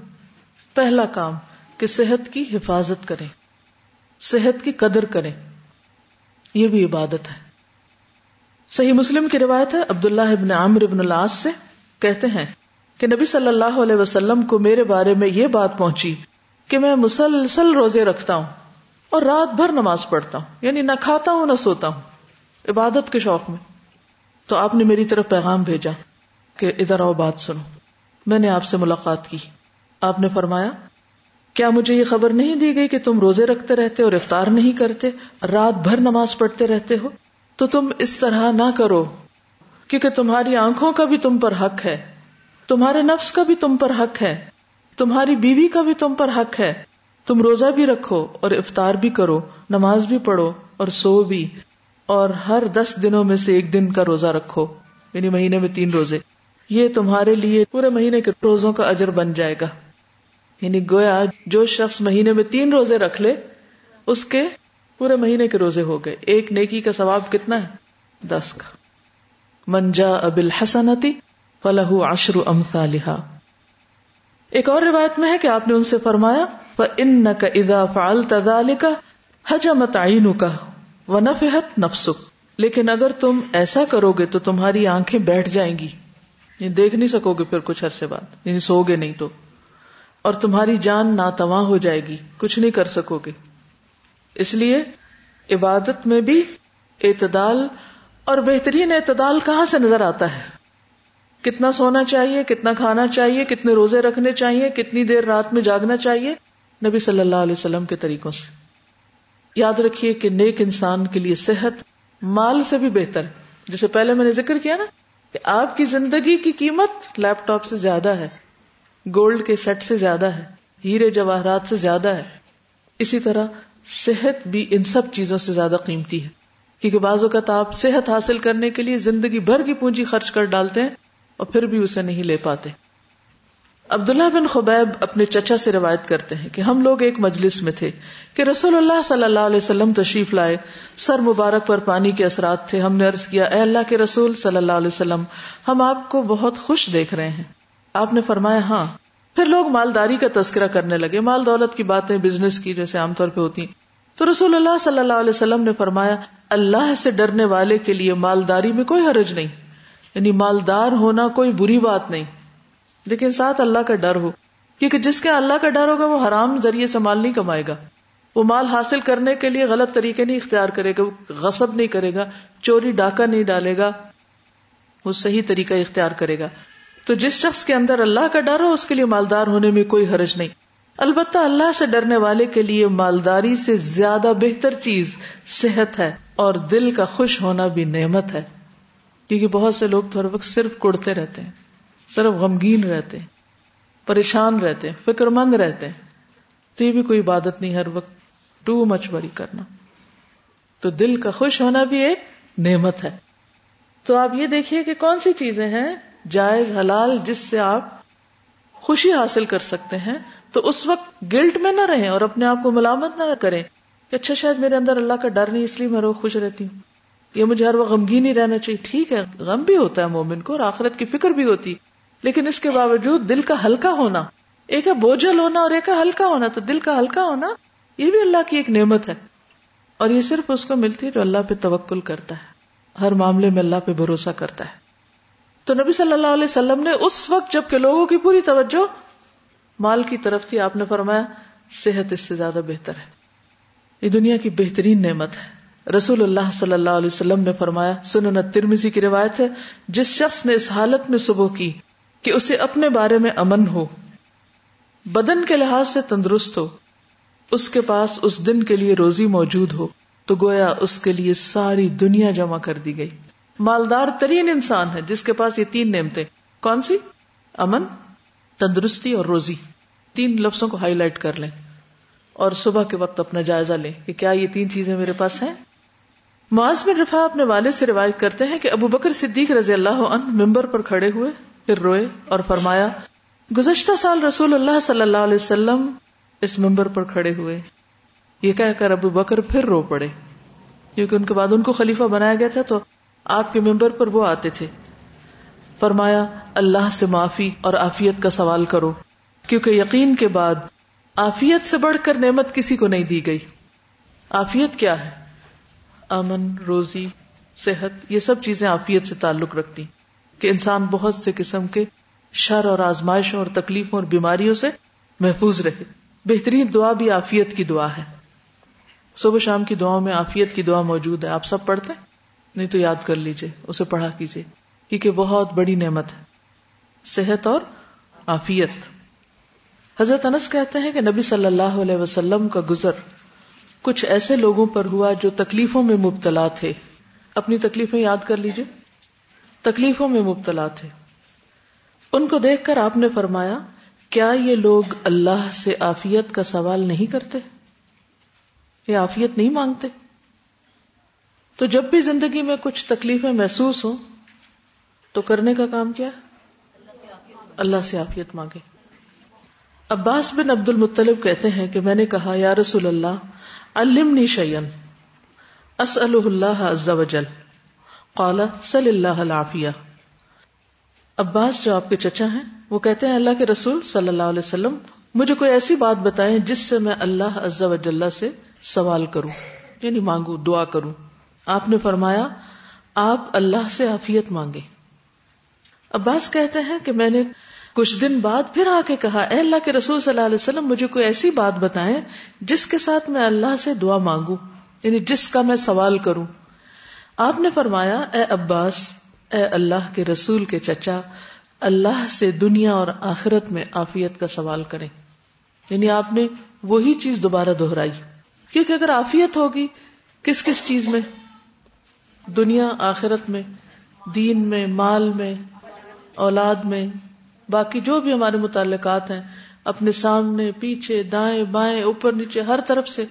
پہلا کام، کہ صحت کی حفاظت کریں۔ صحت کی قدر کریں۔ یہ بھی عبادت ہے۔ صحیح مسلم کی روایت ہے، عبداللہ ابن عامر ابن العاص سے کہتے ہیں کہ نبی صلی اللہ علیہ وسلم کو میرے بارے میں یہ بات پہنچی کہ میں مسلسل روزے رکھتا ہوں اور رات بھر نماز پڑھتا ہوں یعنی نہ کھاتا ہوں، نہ سوتا ہوں، عبادت کے شوق میں۔ تو آپ نے میری طرف پیغام بھیجا کہ ادھر آؤ، بات سنو۔ میں نے آپ سے ملاقات کی۔ آپ نے فرمایا، کیا مجھے یہ خبر نہیں دی گئی کہ تم روزے رکھتے رہتے اور افطار نہیں کرتے، رات بھر نماز پڑھتے رہتے ہو؟ تو تم اس طرح نہ کرو، کیونکہ تمہاری آنکھوں کا بھی تم پر حق ہے۔ تمہارے نفس کا بھی تم پر حق ہے۔ تمہاری بیوی کا بھی تم پر حق ہے۔ تم روزہ بھی رکھو اور افطار بھی کرو، نماز بھی پڑھو اور سو بھی۔ اور ہر دس دنوں میں سے ایک دن کا روزہ رکھو یعنی مہینے میں تین روزے۔ یہ تمہارے لیے پورے مہینے کے روزوں کا اجر بن جائے گا۔ یعنی گویا جو شخص مہینے میں تین روزے رکھ لے، اس کے پورے مہینے کے روزے ہو گئے۔ ایک نیکی کا ثواب کتنا ہے؟ دس کا۔ منجا ابل حسنتی فلح اشر امثالحا ایک اور روایت میں ہے کہ آپ نے ان سے فرمایا ان کا ادا فعال تدال کا حج متعین کا و نفحت نفسک لیکن اگر تم ایسا کرو گے تو تمہاری آنکھیں بیٹھ جائیں گی۔ یعنی دیکھ نہیں سکو گے پھر کچھ عرصے بعد۔ یعنی سو گے نہیں تو۔ اور تمہاری جان ناتواں ہو جائے گی۔ کچھ نہیں کر سکو گے۔ اس لیے عبادت میں بھی اعتدال اور بہترین اعتدال کہاں سے نظر آتا ہے؟ کتنا سونا چاہیے، کتنا کھانا چاہیے، کتنے روزے رکھنے چاہیے، کتنی دیر رات میں جاگنا چاہیے۔ نبی صلی اللہ علیہ وسلم کے طریقوں سے۔ یاد رکھیے کہ نیک انسان کے لیے صحت مال سے بھی بہتر۔ جسے پہلے میں نے ذکر کیا نا کہ آپ کی زندگی کی قیمت لیپ ٹاپ سے زیادہ ہے، گولڈ کے سیٹ سے زیادہ ہے، ہیرے جواہرات سے زیادہ ہے۔ اسی طرح صحت بھی ان سب چیزوں سے زیادہ قیمتی ہے۔ کیونکہ بعض اوقات آپ صحت حاصل کرنے کے لیے زندگی بھر کی پونجی خرچ کر ڈالتے ہیں اور پھر بھی اسے نہیں لے پاتے۔ عبداللہ بن خبیب اپنے چچا سے روایت کرتے ہیں کہ ہم لوگ ایک مجلس میں تھے کہ رسول اللہ صلی اللہ علیہ وسلم تشریف لائے۔ سر مبارک پر پانی کے اثرات تھے۔ ہم نے عرض کیا، اے اللہ کے رسول صلی اللہ علیہ وسلم، ہم آپ کو بہت خوش دیکھ رہے ہیں۔ آپ نے فرمایا ہاں۔ پھر لوگ مالداری کا تذکرہ کرنے لگے۔ مال دولت کی باتیں بزنس کی جیسے عام طور پہ ہوتی۔ تو رسول اللہ صلی اللہ علیہ وسلم نے فرمایا، اللہ سے ڈرنے والے کے لیے مالداری میں کوئی حرج نہیں۔ یعنی مالدار ہونا کوئی بری بات نہیں، لیکن ساتھ اللہ کا ڈر ہو، کیونکہ جس کے اللہ کا ڈر ہوگا وہ حرام ذریعے سے مال نہیں کمائے گا۔ وہ مال حاصل کرنے کے لیے غلط طریقے نہیں اختیار کرے گا، غصب نہیں کرے گا، چوری ڈاکہ نہیں ڈالے گا، وہ صحیح طریقہ اختیار کرے گا۔ تو جس شخص کے اندر اللہ کا ڈر ہو، اس کے لیے مالدار ہونے میں کوئی حرج نہیں۔ البتہ اللہ سے ڈرنے والے کے لیے مالداری سے زیادہ بہتر چیز صحت ہے اور دل کا خوش ہونا بھی نعمت ہے۔ کیونکہ بہت سے لوگ تو ہر وقت صرف کڑتے رہتے ہیں، صرف غمگین رہتے ہیں، پریشان رہتے ہیں فکر مند رہتے ہیں۔ تو یہ بھی کوئی عبادت نہیں ہر وقت ٹو مچ بری کرنا۔ تو دل کا خوش ہونا بھی ایک نعمت ہے۔ تو آپ یہ دیکھیے کہ کون سی چیزیں ہیں جائز، حلال، جس سے آپ خوشی حاصل کر سکتے ہیں۔ تو اس وقت گلٹ میں نہ رہیں اور اپنے آپ کو ملامت نہ کریں کہ اچھا شاید میرے اندر اللہ کا ڈر نہیں، اس لیے میں روز خوش رہتی ہوں۔ یہ مجھے ہر وقت غمگین ہی رہنا چاہیے۔ ٹھیک ہے، غم بھی ہوتا ہے مومن کو اور آخرت کی فکر بھی ہوتی۔ لیکن اس کے باوجود دل کا ہلکا ہونا، ایک ہے بوجھل ہونا اور ایک ہے ہلکا ہونا، تو دل کا ہلکا ہونا، یہ بھی اللہ کی ایک نعمت ہے۔ اور یہ صرف اس کو ملتی ہے جو اللہ پہ توکل کرتا ہے۔ ہر معاملے میں اللہ پہ بھروسہ کرتا ہے۔ تو نبی صلی اللہ علیہ وسلم نے اس وقت جبکہ لوگوں کی پوری توجہ مال کی طرف تھی، آپ نے فرمایا، صحت اس سے زیادہ بہتر ہے۔ یہ دنیا کی بہترین نعمت ہے۔ رسول اللہ صلی اللہ علیہ وسلم نے فرمایا، سنن ترمیزی کی روایت ہے، جس شخص نے اس حالت میں صبح کی کہ اسے اپنے بارے میں امن ہو، بدن کے لحاظ سے تندرست ہو، اس کے پاس اس دن کے لیے روزی موجود ہو، تو گویا اس کے لیے ساری دنیا جمع کر دی گئی۔ مالدار ترین انسان ہے، جس کے پاس یہ تین نعمتیں۔ کون سی؟ امن، تندرستی اور روزی۔ تین لفظوں کو ہائی لائٹ کر لیں اور صبح کے وقت اپنا جائزہ لیں کہ کیا یہ تین چیزیں میرے پاس ہیں؟ معاذ بن رفا اپنے والد سے روایت کرتے ہیں کہ ابو بکر صدیق رضی اللہ عنہ ممبر پر کھڑے ہوئے، پھر روئے اور فرمایا، گزشتہ سال رسول اللہ صلی اللہ علیہ وسلم اس ممبر پر کھڑے ہوئے۔ یہ کہہ کر ابو بکر پھر رو پڑے۔ کیونکہ ان کے بعد ان کو خلیفہ بنایا گیا تھا، تو آپ کے ممبر پر وہ آتے تھے۔ فرمایا، اللہ سے معافی اور آفیت کا سوال کرو، کیونکہ یقین کے بعد آفیت سے بڑھ کر نعمت کسی کو نہیں دی گئی۔ آفیت کیا ہے؟ امن، روزی، صحت، یہ سب چیزیں آفیت سے تعلق رکھتی کہ انسان بہت سے قسم کے شر اور آزمائشوں اور تکلیفوں اور بیماریوں سے محفوظ رہے۔ بہترین دعا بھی آفیت کی دعا ہے۔ صبح شام کی دعاؤں میں آفیت کی دعا موجود ہے۔ آپ سب پڑھتے نہیں تو یاد کر لیجیے، اسے پڑھا کیجیے۔ کیونکہ بہت بڑی نعمت ہے۔ صحت اور آفیت حضرت انس کہتے ہیں کہ نبی صلی اللہ علیہ وسلم کا گزر کچھ ایسے لوگوں پر ہوا جو تکلیفوں میں مبتلا تھے۔ اپنی تکلیفیں یاد کر لیجیے تکلیفوں میں مبتلا تھے۔ ان کو دیکھ کر آپ نے فرمایا، کیا یہ لوگ اللہ سے آفیت کا سوال نہیں کرتے؟ یہ آفیت نہیں مانگتے؟ تو جب بھی زندگی میں کچھ تکلیفیں محسوس ہوں، تو کرنے کا کام کیا اللہ سے آفیت مانگے۔ عباس بن عبد المطلب کہتے ہیں کہ میں نے کہا، یا رسول اللہ علمنی شیئن. اسألہ اللہ عز و جل. قال، صلی اللہ العافیہ. عباس جو آپ کے چچا ہیں، وہ کہتے ہیں، اللہ کے رسول صلی اللہ علیہ وسلم، مجھے کوئی ایسی بات بتائیں جس سے میں اللہ عز و جلہ سے سوال کروں یعنی مانگوں، دعا کروں۔ آپ نے فرمایا، آپ اللہ سے عافیت مانگے عباس کہتے ہیں کہ میں نے کچھ دن بعد پھر آ کے کہا، اے اللہ کے رسول صلی اللہ علیہ وسلم، مجھے کوئی ایسی بات بتائیں جس کے ساتھ میں اللہ سے دعا مانگوں یعنی جس کا میں سوال کروں. آپ نے فرمایا، اے عباس، اے اللہ کے رسول کے چچا، اللہ سے دنیا اور آخرت میں آفیت کا سوال کریں. یعنی آپ نے وہی چیز دوبارہ دہرائی۔ کیونکہ اگر آفیت ہوگی، کس کس چیز میں؟ دنیا، آخرت میں، دین میں، مال میں، اولاد میں باقی جو بھی ہمارے متعلقات ہیں، اپنے سامنے، پیچھے، دائیں، بائیں، اوپر، نیچے، ہر طرف سے۔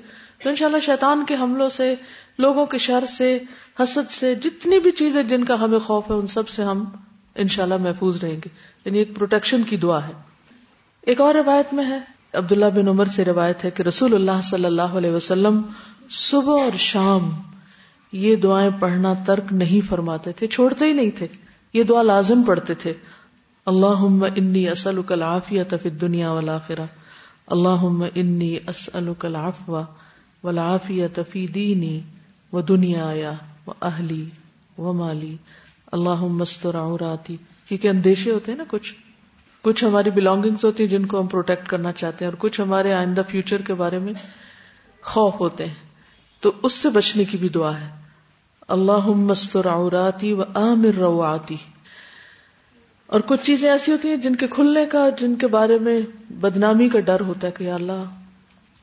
تو انشاءاللہ شیطان کے حملوں سے، لوگوں کے شر سے، حسد سے، جتنی بھی چیزیں جن کا ہمیں خوف ہے، ان سب سے ہم انشاءاللہ محفوظ رہیں گے۔ یعنی ایک پروٹیکشن کی دعا ہے۔ ایک اور روایت میں ہے، عبداللہ بن عمر سے روایت ہے کہ رسول اللہ صلی اللہ علیہ وسلم صبح اور شام یہ دعائیں پڑھنا ترک نہیں فرماتے تھے، چھوڑتے ہی نہیں تھے۔ یہ دعا لازم پڑھتے تھے۔ اللہ انی اسلک العافیت فی الدنیا والآخرہ اللہ انی اسلک العفو والعافیت فی دینی و دنیا و اہلی و مالی۔ اللہ مستر عوراتی کیونکہ اندیشے ہوتے ہیں نا کچھ؟ کچھ ہماری بلانگنگز ہوتی ہیں جن کو ہم پروٹیکٹ کرنا چاہتے ہیں اور کچھ ہمارے آئندہ فیوچر کے بارے میں خوف ہوتے ہیں۔ تو اس سے بچنے کی بھی دعا ہے۔ اللہ مستر عوراتی و عامر رواتی اور کچھ چیزیں ایسی ہوتی ہیں جن کے کھلنے کا جن کے بارے میں بدنامی کا ڈر ہوتا ہے کہ اللہ،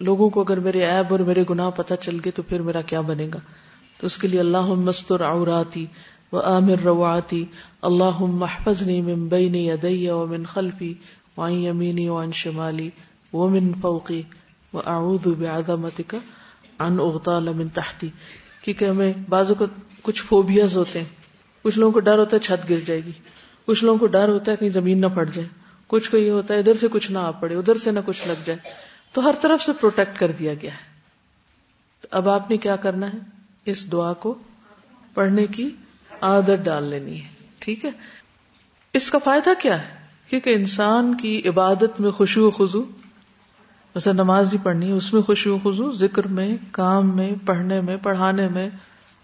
لوگوں کو اگر میرے عیب اور میرے گناہ پتہ چل گئے تو پھر میرا کیا بنے گا؟ تو اس کے لیے اللہ مستر عوراتی و عامر رواتی اللہ محفظنی من بین یدی و من خلفی وعن یمینی وعن شمالی ومن فوقی واعوذ بعظمتک عن اغتال من تحتی۔ کیونکہ ہمیں بعضوں کو کچھ فوبیاز ہوتے ہیں، کچھ لوگوں کو ڈر ہوتا ہے چھت گر جائے گی۔ کچھ لوگوں کو ڈر ہوتا ہے کہیں زمین نہ پھٹ جائے۔ کچھ کو یہ ہوتا ہے ادھر سے کچھ نہ آ پڑے، ادھر سے نہ کچھ لگ جائے۔ تو ہر طرف سے پروٹیکٹ کر دیا گیا ہے۔ تو اب آپ نے کیا کرنا ہے؟ اس دعا کو پڑھنے کی عادت ڈال لینی ہے۔ ٹھیک ہے؟ اس کا فائدہ کیا ہے؟ کیونکہ انسان کی عبادت میں خوشو و خزو ویسے نماز ہی پڑھنی ہے، اس میں خوشی و خزو ذکر میں، کام میں، پڑھنے میں، پڑھانے میں،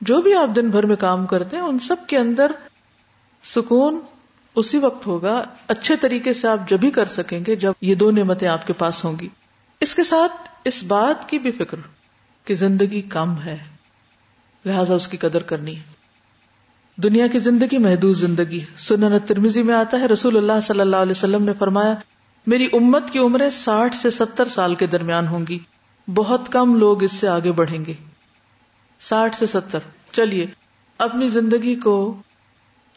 جو بھی آپ دن بھر میں کام کرتے ہیں، ان سب کے اندر سکون اسی وقت ہوگا، اچھے طریقے سے آپ جب ہی کر سکیں گے جب یہ دو نعمتیں آپ کے پاس ہوں گی۔ اس کے ساتھ اس بات کی بھی فکر کہ زندگی کم ہے۔ لہذا اس کی قدر کرنی۔ ہے دنیا کی زندگی محدود زندگی سنن ترمیزی میں آتا ہے، رسول اللہ صلی اللہ علیہ وسلم نے فرمایا، میری امت کی عمریں ساٹھ سے ستر سال کے درمیان ہوں گی۔ بہت کم لوگ اس سے آگے بڑھیں گے۔ ساٹھ سے ستر۔ چلیے، اپنی زندگی کو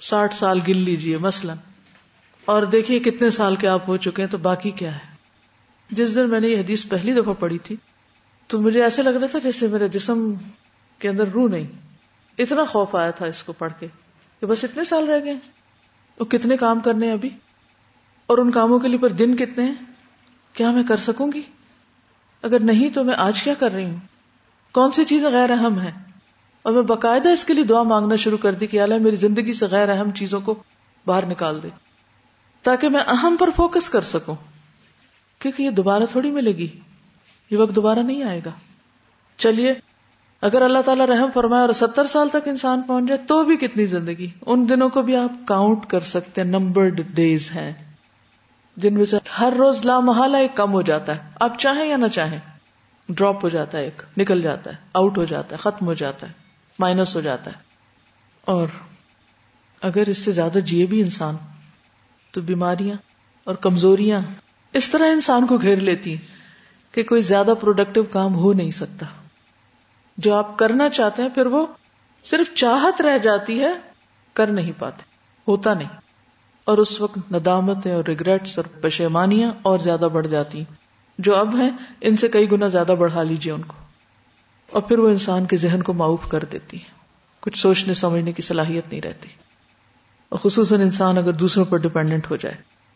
ساٹھ سال گن لیجیے مثلا۔ اور دیکھیے کتنے سال کے آپ ہو چکے ہیں تو باقی کیا ہے۔ جس دن میں نے یہ حدیث پہلی دفعہ پڑھی تھی، تو مجھے ایسے لگ رہا تھا جیسے میرے جسم کے اندر روح نہیں۔ اتنا خوف آیا تھا اس کو پڑھ کے کہ بس اتنے سال رہ گئے۔ وہ کتنے کام کرنے ہیں ابھی؟ اور ان کاموں کے لیے پر دن کتنے ہیں؟ کیا میں کر سکوں گی؟ اگر نہیں تو میں آج کیا کر رہی ہوں؟ کون سی چیزیں غیر اہم ہیں؟ اور میں باقاعدہ اس کے لیے دعا مانگنا شروع کر دی کہ اللہ میری زندگی سے غیر اہم چیزوں کو باہر نکال دے تاکہ میں اہم پر فوکس کر سکوں کیونکہ یہ دوبارہ تھوڑی ملے گی یہ وقت دوبارہ نہیں آئے گا چلیے اگر اللہ تعالیٰ رحم فرمائے اور ستر سال تک انسان پہنچ جائے تو بھی کتنی زندگی ان دنوں کو بھی آپ کاؤنٹ کر سکتے ہیں نمبرڈ ڈیز ہیں۔ جن میں سے ہر روز لامحالہ ایک کم ہو جاتا ہے۔ آپ چاہیں یا نہ چاہیں ڈراپ ہو جاتا ہے ایک، نکل جاتا ہے آؤٹ ہو جاتا ہے، ختم ہو جاتا ہے۔ مائنس ہو جاتا ہے۔ اور اگر اس سے زیادہ جیے بھی انسان، تو بیماریاں اور کمزوریاں اس طرح انسان کو گھیر لیتی کہ کوئی زیادہ پروڈکٹیو کام ہو نہیں سکتا۔ جو آپ کرنا چاہتے ہیں، پھر وہ صرف چاہت رہ جاتی ہے، کر نہیں پاتے، ہوتا نہیں۔ اور اس وقت ندامتیں اور ریگریٹس اور پشیمانیاں اور زیادہ بڑھ جاتی۔ جو اب ہیں، ان سے کئی گنا زیادہ بڑھا لیجیے ان کو۔ اور پھر وہ انسان کے ذہن کو معاف کر دیتی ہے کچھ سوچنے سمجھنے کی صلاحیت نہیں رہتی۔ اور خصوصاً انسان اگر دوسروں پر ڈپینڈنٹ ہو جائے۔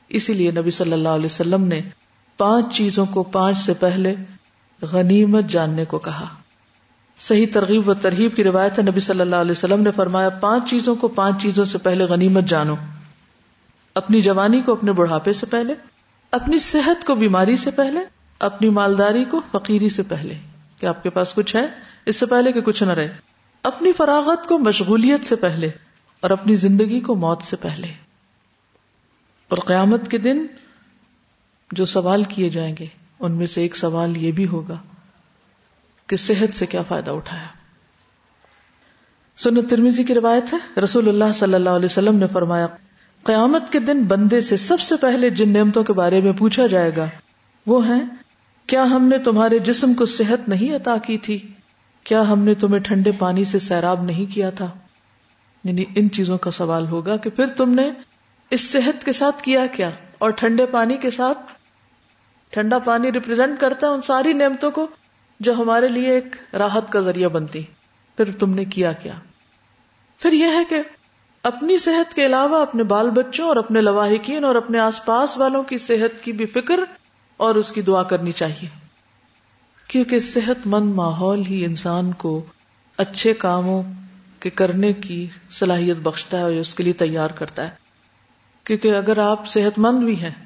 اسی لیے نبی صلی اللہ علیہ وسلم نے پانچ چیزوں کو پانچ سے پہلے غنیمت جاننے کو کہا۔ صحیح ترغیب و ترغیب کی روایت ہے، نبی صلی اللہ علیہ وسلم نے فرمایا، پانچ چیزوں کو پانچ چیزوں سے پہلے غنیمت جانو۔ اپنی جوانی کو اپنے بڑھاپے سے پہلے، اپنی صحت کو بیماری سے پہلے، اپنی مالداری کو فقیری سے پہلے۔ کہ آپ کے پاس کچھ ہے، اس سے پہلے کہ کچھ نہ رہے۔ اپنی فراغت کو مشغولیت سے پہلے اور اپنی زندگی کو موت سے پہلے۔ اور قیامت کے دن جو سوال کیے جائیں گے، ان میں سے ایک سوال یہ بھی ہوگا کہ صحت سے کیا فائدہ اٹھایا۔ سنت ترمیزی کی روایت ہے، رسول اللہ صلی اللہ علیہ وسلم نے فرمایا، قیامت کے دن بندے سے سب سے پہلے جن نعمتوں کے بارے میں پوچھا جائے گا، وہ ہیں کیا ہم نے تمہارے جسم کو صحت نہیں عطا کی تھی؟ کیا ہم نے تمہیں ٹھنڈے پانی سے سیراب نہیں کیا تھا؟ یعنی ان چیزوں کا سوال ہوگا کہ پھر تم نے اس صحت کے ساتھ کیا کیا اور ٹھنڈے پانی کے ساتھ؟ ٹھنڈا پانی ریپرزینٹ کرتا ہے ان ساری نعمتوں کو جو ہمارے لیے ایک راحت کا ذریعہ بنتی۔ پھر تم نے کیا کیا؟ پھر یہ ہے کہ اپنی صحت کے علاوہ اپنے بال بچوں اور اپنے لواحقین اور اپنے آس پاس والوں کی صحت کی بھی فکر اور اس کی دعا کرنی چاہیے۔ کیونکہ صحت مند ماحول ہی انسان کو اچھے کاموں کے کرنے کی صلاحیت بخشتا ہے اور اس کے لیے تیار کرتا ہے۔ کیونکہ اگر آپ صحت مند بھی ہیں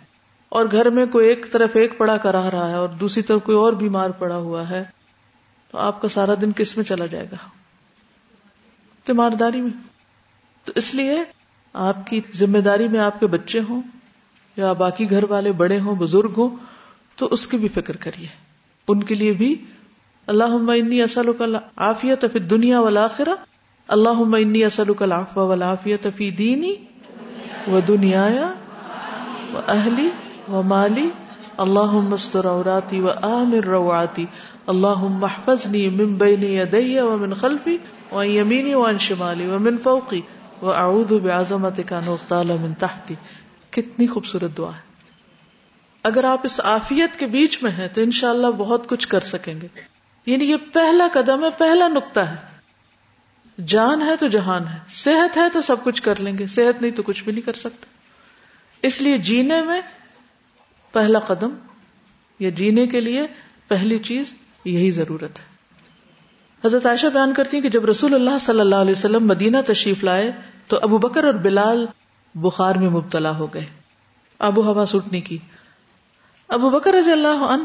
اور گھر میں کوئی ایک طرف ایک پڑا کرا رہا ہے اور دوسری طرف کوئی اور بیمار پڑا ہوا ہے، تو آپ کا سارا دن کس میں چلا جائے گا؟ تیمارداری میں۔ تو اس لیے آپ کی ذمہ داری میں آپ کے بچے ہوں یا باقی گھر والے بڑے ہوں، بزرگ ہوں تو اس کی بھی فکر کریے۔ ان کے لیے بھی اللہ انی اسلو آفیت فی دنیا والا اللہ انی اسلو کل آف فی دینی و دنیا و اہلی و مالی اللہ مستر اوراتی و عامر رواتی اللہ محفظنی من بین یدی و من خلفی و یمینی و ان شمالی و من فوقی، و اعوذ بعظمتک ان اغتال من تحتی۔ کتنی خوبصورت دعا ہے۔ اگر آپ اس آفیت کے بیچ میں ہیں تو انشاءاللہ بہت کچھ کر سکیں گے۔ یعنی یہ پہلا قدم ہے، پہلا نقطہ ہے۔ جان ہے تو جہان ہے، صحت ہے تو سب کچھ کر لیں گے، صحت نہیں تو کچھ بھی نہیں کر سکتے۔ اس لیے جینے میں پہلا قدم یا جینے کے لیے پہلی چیز یہی ضرورت ہے۔ حضرت عائشہ بیان کرتی ہیں کہ جب رسول اللہ صلی اللہ علیہ وسلم مدینہ تشریف لائے تو ابو بکر اور بلال بخار میں مبتلا ہو گئے۔ ابو ہوا سٹنے کی۔ ابو بکر رضی اللہ عنہ،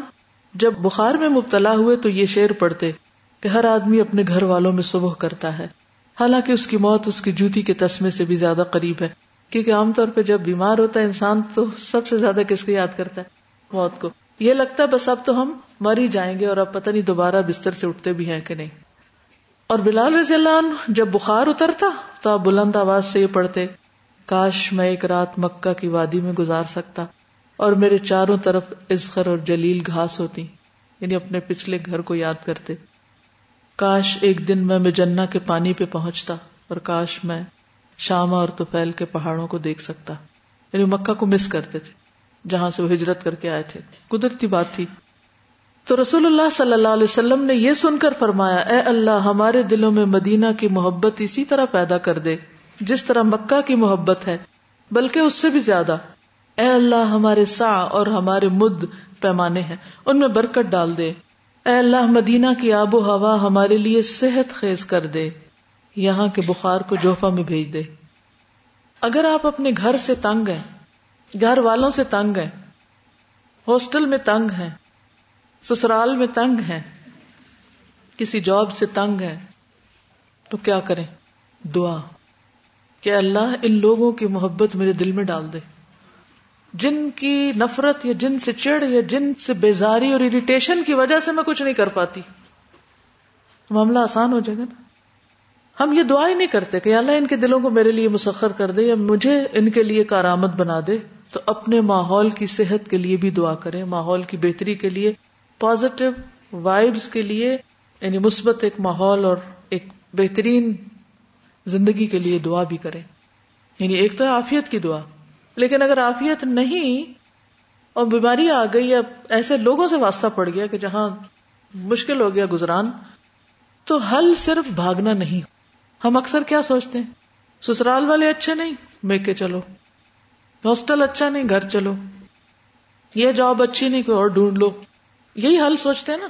جب بخار میں مبتلا ہوئے تو یہ شعر پڑھتے کہ ہر آدمی اپنے گھر والوں میں صبح کرتا ہے۔ حالانکہ اس کی موت اس کی جوتی کے تسمے سے بھی زیادہ قریب ہے، کیونکہ عام طور پہ جب بیمار ہوتا ہے انسان تو سب سے زیادہ کس کو یاد کرتا ہے؟ موت کو۔ یہ لگتا ہے بس اب تو ہم مر ہی جائیں گے اور اب پتہ نہیں دوبارہ بستر سے اٹھتے بھی ہیں کہ نہیں۔ اور بلال رضی اللہ عنہ جب بخار اترتا تو آپ بلند آواز سے یہ پڑھتے، کاش میں ایک رات مکہ کی وادی میں گزار سکتا۔ اور میرے چاروں طرف ازخر اور جلیل گھاس ہوتی یعنی اپنے پچھلے گھر کو یاد کرتے۔ کاش ایک دن میں مجنہ کے پانی پہ پہنچتا اور کاش میں شامہ اور توفیل کے پہاڑوں کو دیکھ سکتا۔ یعنی مکہ کو مس کرتے تھے، جہاں سے وہ ہجرت کر کے آئے تھے۔ قدرتی بات تھی۔ تو رسول اللہ صلی اللہ علیہ وسلم نے یہ سن کر فرمایا، اے اللہ، ہمارے دلوں میں مدینہ کی محبت اسی طرح پیدا کر دے، جس طرح مکہ کی محبت ہے، بلکہ اس سے بھی زیادہ۔ اے اللہ ہمارے سا اور ہمارے مد پیمانے ہیں، ان میں برکت ڈال دے۔ اے اللہ مدینہ کی آب و ہوا ہمارے لیے صحت خیز کر دے۔ یہاں کے بخار کو جوفا میں بھیج دے۔ اگر آپ اپنے گھر سے تنگ ہیں، گھر والوں سے تنگ ہیں، ہاسٹل میں تنگ ہیں، سسرال میں تنگ ہیں، کسی جاب سے تنگ ہے تو کیا کریں؟ دعا۔ کہ اللہ ان لوگوں کی محبت میرے دل میں ڈال دے۔ جن کی نفرت یا جن سے چڑ یا جن سے بیزاری اور اریٹیشن کی وجہ سے میں کچھ نہیں کر پاتی۔ معاملہ آسان ہو جائے گا نا۔ ہم یہ دعا ہی نہیں کرتے کہ اللہ ان کے دلوں کو میرے لیے مسخر کر دے یا مجھے ان کے لیے کارآمد بنا دے، تو اپنے ماحول کی صحت کے لیے بھی دعا کریں، ماحول کی بہتری کے لیے پازیٹو وائبس کے لیے یعنی مثبت ایک ماحول اور ایک بہترین زندگی کے لیے دعا بھی کریں۔ یعنی ایک تو آفیت کی دعا۔ لیکن اگر آفیت نہیں اور بیماری آ گئی یا ایسے لوگوں سے واسطہ پڑ گیا کہ جہاں مشکل ہو گیا گزران، تو حل صرف بھاگنا نہیں۔ ہم اکثر کیا سوچتے ہیں؟ سسرال والے اچھے نہیں میں کے چلو۔ ہاسٹل اچھا نہیں، گھر چلو۔ یہ جاب اچھی نہیں، کوئی اور ڈھونڈ لو۔ یہی حل سوچتے ہیں نا۔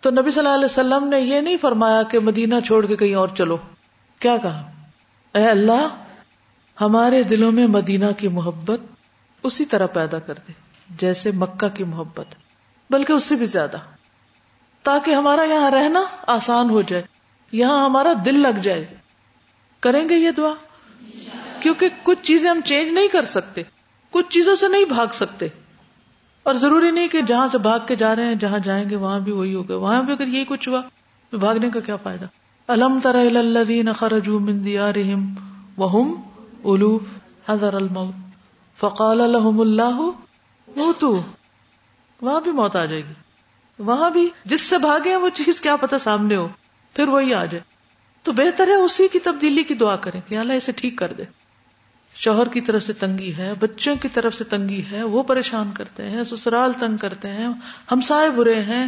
تو نبی صلی اللہ علیہ وسلم نے یہ نہیں فرمایا کہ مدینہ چھوڑ کے کہیں اور چلو۔ کیا کہا؟ اے اللہ ہمارے دلوں میں مدینہ کی محبت اسی طرح پیدا کر دے، جیسے مکہ کی محبت، بلکہ اس سے بھی زیادہ۔ تاکہ ہمارا یہاں رہنا آسان ہو جائے، یہاں ہمارا دل لگ جائے۔ کریں گے یہ دعا؟ کیونکہ کچھ چیزیں ہم چینج نہیں کر سکتے، کچھ چیزوں سے نہیں بھاگ سکتے۔ اور ضروری نہیں کہ جہاں سے بھاگ کے جا رہے ہیں، جہاں جائیں گے، وہاں بھی وہی ہوگا۔ وہاں بھی اگر یہی کچھ ہوا، تو بھاگنے کا کیا فائدہ؟ الم تر الذین خرجوا من دیارہم وهم الوف حذر الموت۔ فقال لهم اللہ موتو وہاں بھی موت آ جائے گی۔ وہاں بھی جس سے بھاگے ہیں، وہ چیز کیا پتا سامنے ہو، پھر وہی آ جائے۔ تو بہتر ہے اسی کی تبدیلی کی دعا کریں کہ اللہ اسے ٹھیک کر دے۔ شوہر کی طرف سے تنگی ہے، بچوں کی طرف سے تنگی ہے، وہ پریشان کرتے ہیں، سسرال تنگ کرتے ہیں، ہمسائے برے ہیں،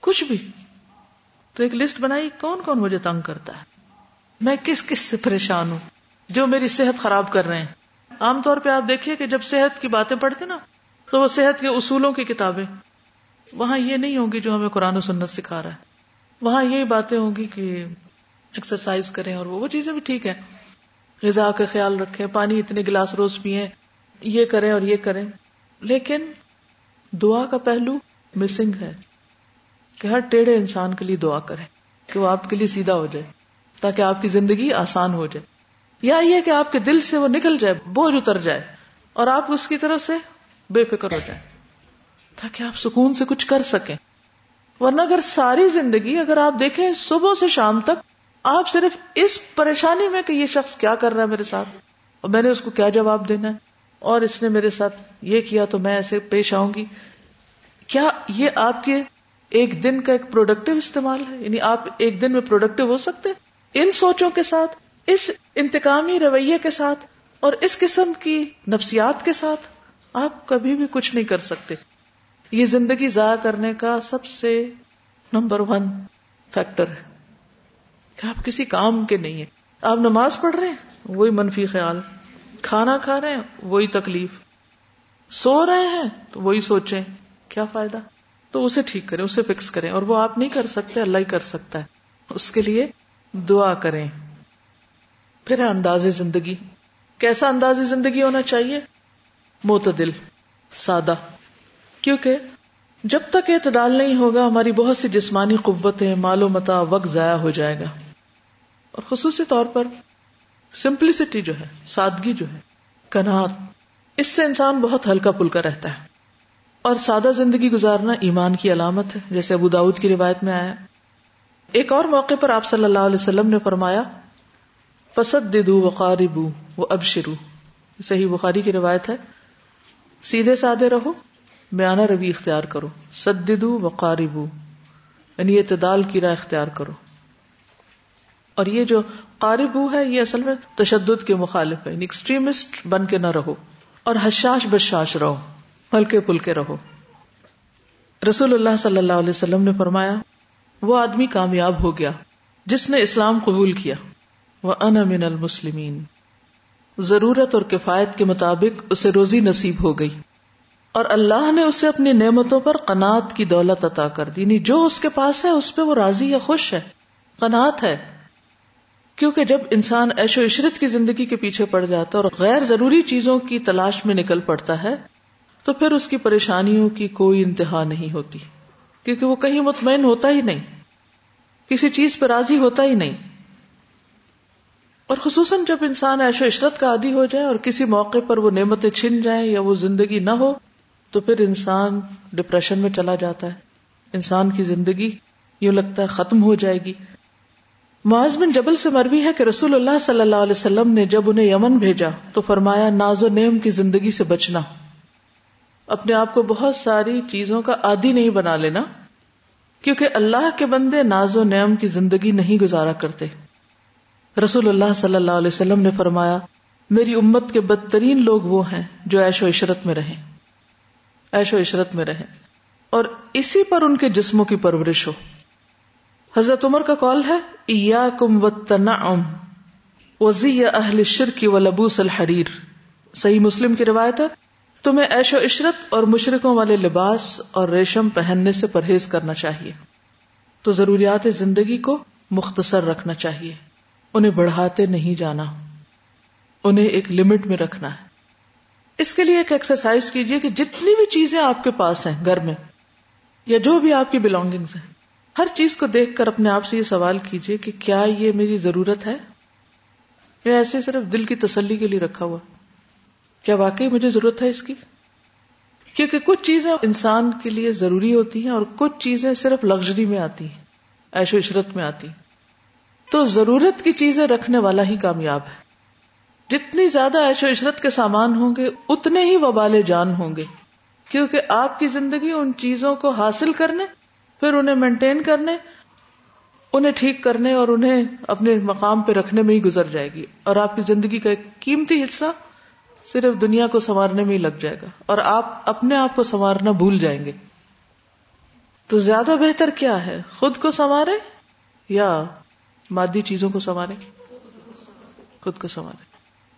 کچھ بھی۔ تو ایک لسٹ بنائی، کون کون مجھے تنگ کرتا ہے؟ میں کس کس سے پریشان ہوں؟ جو میری صحت خراب کر رہے ہیں۔ عام طور پہ آپ دیکھیے کہ جب صحت کی باتیں پڑھتے نا، تو وہ صحت کے اصولوں کی کتابیں۔ وہاں یہ نہیں ہوگی جو ہمیں قرآن و سنت سکھا رہا ہے۔ وہاں یہی باتیں ہوں گی کہ ایکسرسائز کریں اور وہ چیزیں بھی ٹھیک ہے غذا کا خیال رکھیں، پانی اتنے گلاس روز پیئیں، یہ کریں اور یہ کریں۔ لیکن دعا کا پہلو مسنگ ہے۔ کہ ہر ٹیڑھے انسان کے لیے دعا کریں، کہ وہ آپ کے لیے سیدھا ہو جائے، تاکہ آپ کی زندگی آسان ہو جائے۔ یا یہ کہ آپ کے دل سے وہ نکل جائے، بوجھ اتر جائے اور آپ اس کی طرف سے بے فکر ہو جائے تاکہ آپ سکون سے کچھ کر سکیں۔ ورنہ اگر ساری زندگی اگر آپ دیکھیں صبح سے شام تک آپ صرف اس پریشانی میں کہ یہ شخص کیا کر رہا ہے میرے ساتھ اور میں نے اس کو کیا جواب دینا ہے اور اس نے میرے ساتھ یہ کیا تو میں ایسے پیش آؤں گی۔ کیا یہ آپ کے ایک دن کا ایک پروڈکٹیو استعمال ہے؟ یعنی آپ ایک دن میں پروڈکٹیو ہو سکتے ان سوچوں کے ساتھ؟ اس انتقامی رویے کے ساتھ اور اس قسم کی نفسیات کے ساتھ آپ کبھی بھی کچھ نہیں کر سکتے۔ یہ زندگی ضائع کرنے کا سب سے نمبر ون فیکٹر ہے۔ کہ آپ کسی کام کے نہیں ہیں۔ آپ نماز پڑھ رہے ہیں، وہی منفی خیال۔ کھانا کھا رہے ہیں، وہی تکلیف۔ سو رہے ہیں، تو وہی سوچیں، کیا فائدہ؟ تو اسے ٹھیک کریں، اسے فکس کریں۔ اور وہ آپ نہیں کر سکتے، اللہ ہی کر سکتا ہے۔ اس کے لیے دعا کریں۔ پھر ہے انداز زندگی۔ کیسا انداز زندگی ہونا چاہیے؟ معتدل، سادہ۔ کیونکہ جب تک اعتدال نہیں ہوگا، ہماری بہت سی جسمانی قوتیں، مال و متا وقت ضائع ہو جائے گا۔ اور خصوصی طور پر سمپلسٹی جو ہے، سادگی جو ہے، کنات، اس سے انسان بہت ہلکا پھلکا رہتا ہے۔ اور سادہ زندگی گزارنا ایمان کی علامت ہے، جیسے ابو داود کی روایت میں آیا۔ ایک اور موقع پر آپ صلی اللہ علیہ وسلم نے فرمایا فسد ددو وقاربو وہ اب شروع صحیح بخاری کی روایت ہے۔ سیدھے سادے رہو بیانہ روی اختیار کرو۔ سددو وقاربو یعنی اعتدال کی راہ اختیار کرو۔ اور یہ جو قارب ہے، یہ اصل میں تشدد کے مخالف ہے۔ یعنی ایکسٹریمسٹ بن کے نہ رہو اور حشاش بشاش رہو، ہلکے پھلکے رہو۔ رسول اللہ صلی اللہ علیہ وسلم نے فرمایا، وہ آدمی کامیاب ہو گیا جس نے اسلام قبول کیا۔ وہ ان من المسلمین ضرورت اور کفایت کے مطابق اسے روزی نصیب ہو گئی۔ اور اللہ نے اسے اپنی نعمتوں پر قناط کی دولت عطا کر دی۔ یعنی جو اس کے پاس ہے، اس پہ وہ راضی یا خوش ہے۔ قناط ہے۔ کیونکہ جب انسان ایش و عشرت کی زندگی کے پیچھے پڑ جاتا ہے اور غیر ضروری چیزوں کی تلاش میں نکل پڑتا ہے، تو پھر اس کی پریشانیوں کی کوئی انتہا نہیں ہوتی۔ کیونکہ وہ کہیں مطمئن ہوتا ہی نہیں۔ کسی چیز پہ راضی ہوتا ہی نہیں۔ اور خصوصاً جب انسان ایش و عشرت کا عادی ہو جائے اور کسی موقع پر وہ نعمتیں چھن جائیں یا وہ زندگی نہ ہو، تو پھر انسان ڈپریشن میں چلا جاتا ہے۔ انسان کی زندگی یوں لگتا ہے ختم ہو جائے گی۔ معاذ بن جبل سے مروی ہے کہ رسول اللہ صلی اللہ علیہ وسلم نے جب انہیں یمن بھیجا تو فرمایا، ناز و نیم کی زندگی سے بچنا۔ اپنے آپ کو بہت ساری چیزوں کا عادی نہیں بنا لینا، کیونکہ اللہ کے بندے ناز و نیم کی زندگی نہیں گزارا کرتے۔ رسول اللہ صلی اللہ علیہ وسلم نے فرمایا، میری امت کے بدترین لوگ وہ ہیں جو ایش و عشرت میں رہیں۔ ایش و عشرت میں رہیں۔ اور اسی پر ان کے جسموں کی پرورش ہو۔ حضرت عمر کا کال ہے کم و تنعم وزی اہل شرکی و لبوس الحریر۔ صحیح مسلم کی روایت ہے۔ تمہیں ایش و عشرت اور مشرقوں والے لباس اور ریشم پہننے سے پرہیز کرنا چاہیے۔ تو ضروریات زندگی کو مختصر رکھنا چاہیے۔ انہیں بڑھاتے نہیں جانا۔ انہیں ایک لمٹ میں رکھنا ہے۔ اس کے لیے ایک ایکسرسائز کیجیے کہ جتنی بھی چیزیں آپ کے پاس ہیں گھر میں یا جو بھی آپ کی بلونگنگس ہیں، ہر چیز کو دیکھ کر اپنے آپ سے یہ سوال کیجیے کہ کیا یہ میری ضرورت ہے؟ یا ایسے صرف دل کی تسلی کے لیے رکھا ہوا۔ کیا واقعی مجھے ضرورت ہے اس کی؟ کیونکہ کچھ چیزیں انسان کے لیے ضروری ہوتی ہیں اور کچھ چیزیں صرف لگژری میں آتی ہیں ایش و عشرت میں آتی تو ضرورت کی چیزیں رکھنے والا ہی کامیاب ہے۔ جتنی زیادہ ایش و عشرت کے سامان ہوں گے، اتنے ہی وبال جان ہوں گے۔ کیونکہ آپ کی زندگی ان چیزوں کو حاصل کرنے، پھر انہیں مینٹین کرنے، انہیں ٹھیک کرنے اور انہیں اپنے مقام پہ رکھنے میں ہی گزر جائے گی۔ اور آپ کی زندگی کا ایک قیمتی حصہ صرف دنیا کو سنوارنے میں ہی لگ جائے گا۔ اور آپ اپنے آپ کو سنوارنا بھول جائیں گے۔ تو زیادہ بہتر کیا ہے؟ خود کو سنوارے یا مادی چیزوں کو سنوارے؟ خود کو سنوارے۔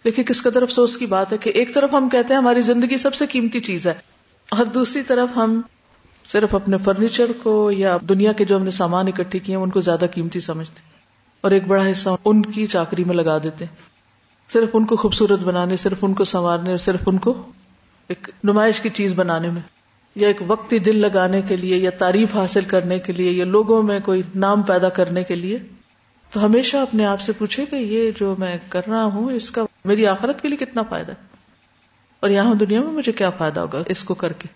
دیکھیے کس قدر افسوس کی بات ہے کہ ایک طرف ہم کہتے ہیں ہماری زندگی سب سے قیمتی چیز ہے، اور دوسری طرف ہم صرف اپنے فرنیچر کو یا دنیا کے جو ہم نے سامان اکٹھے کیے ہیں، ان کو زیادہ قیمتی سمجھتے اور ایک بڑا حصہ ان کی چاکری میں لگا دیتے صرف ان کو خوبصورت بنانے، صرف ان کو سنوارنے اور صرف ان کو ایک نمائش کی چیز بنانے میں، یا ایک وقتی دل لگانے کے لیے، یا تعریف حاصل کرنے کے لیے، یا لوگوں میں کوئی نام پیدا کرنے کے لیے۔ تو ہمیشہ اپنے آپ سے پوچھے کہ یہ جو میں کر رہا ہوں، اس کا میری آخرت کے لیے کتنا فائدہ ہے؟ اور یہاں دنیا میں مجھے کیا فائدہ ہوگا اس کو کر کے؟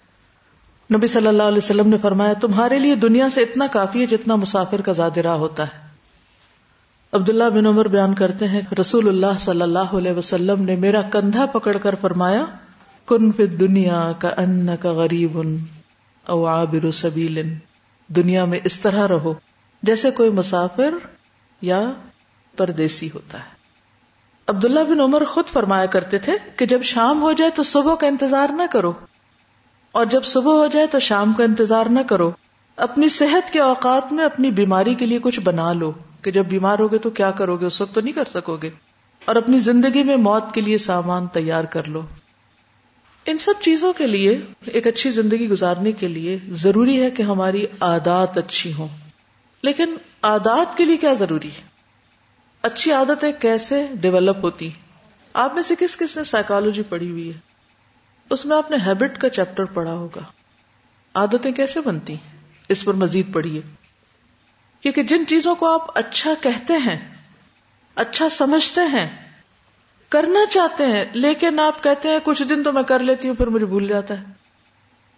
نبی صلی اللہ علیہ وسلم نے فرمایا، تمہارے لیے دنیا سے اتنا کافی ہے جتنا مسافر کا زیادہ راہ ہوتا ہے۔ عبداللہ بن عمر بیان کرتے ہیں، رسول اللہ صلی اللہ علیہ وسلم نے میرا کندھا پکڑ کر فرمایا، کن فی دنیا کا ان کا غریب او عابر سبیل۔ دنیا میں اس طرح رہو جیسے کوئی مسافر یا پردیسی ہوتا ہے۔ عبداللہ بن عمر خود فرمایا کرتے تھے کہ جب شام ہو جائے تو صبح کا انتظار نہ کرو، اور جب صبح ہو جائے تو شام کا انتظار نہ کرو۔ اپنی صحت کے اوقات میں اپنی بیماری کے لیے کچھ بنا لو، کہ جب بیمار ہوگے تو کیا کرو گے اس وقت تو نہیں کر سکو گے اور اپنی زندگی میں موت کے لیے سامان تیار کر لو۔ ان سب چیزوں کے لیے، ایک اچھی زندگی گزارنے کے لیے ضروری ہے کہ ہماری عادات اچھی ہوں۔ لیکن عادات کے لیے کیا ضروری ہے؟ اچھی عادتیں کیسے ڈیولپ ہوتی آپ میں سے کس کس نے سائیکالوجی پڑھی ہوئی ہے؟ اس میں آپ نے ہیبٹ کا چیپٹر پڑھا ہوگا۔ عادتیں کیسے بنتی اس پر مزید پڑھیے۔ کیونکہ جن چیزوں کو آپ اچھا کہتے ہیں اچھا سمجھتے ہیں، کرنا چاہتے ہیں، لیکن آپ کہتے ہیں کچھ دن تو میں کر لیتی ہوں، پھر مجھے بھول جاتا ہے۔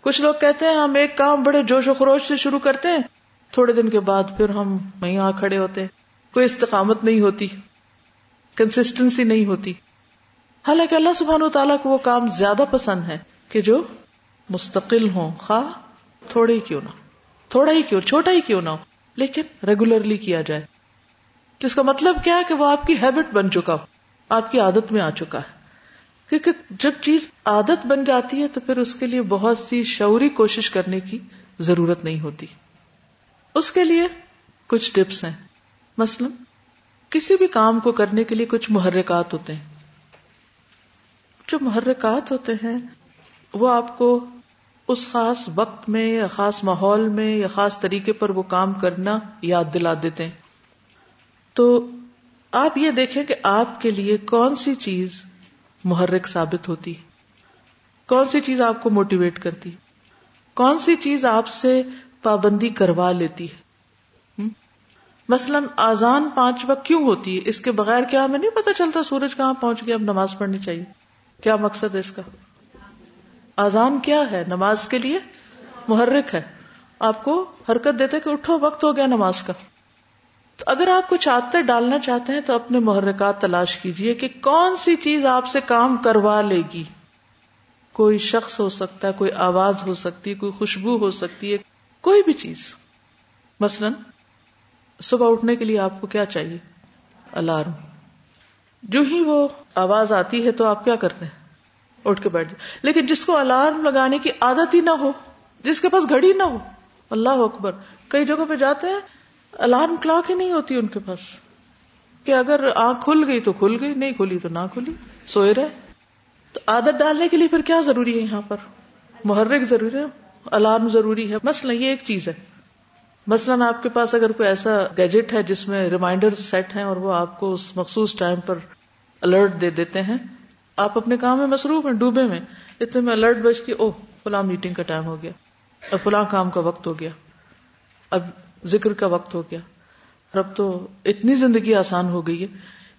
کچھ لوگ کہتے ہیں ہم ایک کام بڑے جوش و خروش سے شروع کرتے ہیں تھوڑے دن کے بعد پھر ہم وہیں آ کھڑے ہوتے ہیں۔ کوئی استقامت نہیں ہوتی کنسٹنسی نہیں ہوتی۔ حالانکہ اللہ سبحان و تعالیٰ کو وہ کام زیادہ پسند ہے کہ جو مستقل ہوں، خواہ تھوڑے ہی کیوں نہ تھوڑا ہی کیوں، چھوٹا ہی کیوں نہ ہو لیکن ریگولرلی کیا جائے۔ جس کا مطلب کیا ہے کہ وہ آپ کی ہیبٹ بن چکا ہو، آپ کی عادت میں آ چکا ہے۔ کیونکہ جب چیز عادت بن جاتی ہے تو پھر اس کے لیے بہت سی شعوری کوشش کرنے کی ضرورت نہیں ہوتی۔ اس کے لیے کچھ ٹپس ہیں۔ مثلا، کسی بھی کام کو کرنے کے لیے کچھ محرکات ہوتے ہیں۔ جو محرکات ہوتے ہیں، وہ آپ کو اس خاص وقت میں یا خاص ماحول میں یا خاص طریقے پر وہ کام کرنا یاد دلا دیتے ہیں۔ تو آپ یہ دیکھیں کہ آپ کے لیے کون سی چیز محرک ثابت ہوتی ہے۔ کون سی چیز آپ کو موٹیویٹ کرتی کون سی چیز آپ سے پابندی کروا لیتی ہے۔ مثلاً آزان پانچ وقت کیوں ہوتی ہے؟ اس کے بغیر کیا ہمیں نہیں پتا چلتا سورج کہاں پہنچ گیا، اب نماز پڑھنی چاہیے۔ کیا مقصد ہے اس کا؟ آزان کیا ہے؟ نماز کے لیے محرک ہے۔ آپ کو حرکت دیتے کہ اٹھو، وقت ہو گیا نماز کا۔ تو اگر آپ کچھ آتے ڈالنا چاہتے ہیں تو اپنے محرکات تلاش کیجیے کہ کون سی چیز آپ سے کام کروا لے گی۔ کوئی شخص ہو سکتا ہے، کوئی آواز ہو سکتی ہے، کوئی خوشبو ہو سکتی ہے۔ کوئی بھی چیز۔ مثلا صبح اٹھنے کے لیے آپ کو کیا چاہیے؟ الارم۔ جو ہی وہ آواز آتی ہے تو آپ کیا کرتے ہیں؟ اٹھ کے بیٹھ جائے لیکن جس کو الارم لگانے کی عادت ہی نہ ہو، جس کے پاس گھڑی نہ ہو، اللہ اکبر۔ کئی جگہوں پہ جاتے ہیں، الارم کلاک ہی نہیں ہوتی ان کے پاس۔ کہ اگر آنکھ کھل گئی تو کھل گئی، نہیں کھلی تو نہ کھلی۔ سوئے رہے۔ تو عادت ڈالنے کے لیے پھر کیا ضروری ہے یہاں پر؟ محرک ضروری ہے۔ الارم ضروری ہے۔ مسئلہ یہ ایک چیز ہے۔ مثلاً آپ کے پاس اگر کوئی ایسا گیجٹ ہے جس میں ریمائنڈر سیٹ ہیں اور وہ آپ کو اس مخصوص ٹائم پر الرٹ دے دیتے ہیں، آپ اپنے کام میں مصروف ہیں، ڈوبے میں، اتنے میں الرٹ بجتی او فلاں میٹنگ کا ٹائم ہو گیا۔ اب فلاں کام کا وقت ہو گیا۔ اب ذکر کا وقت ہو گیا۔ اب تو اتنی زندگی آسان ہو گئی ہے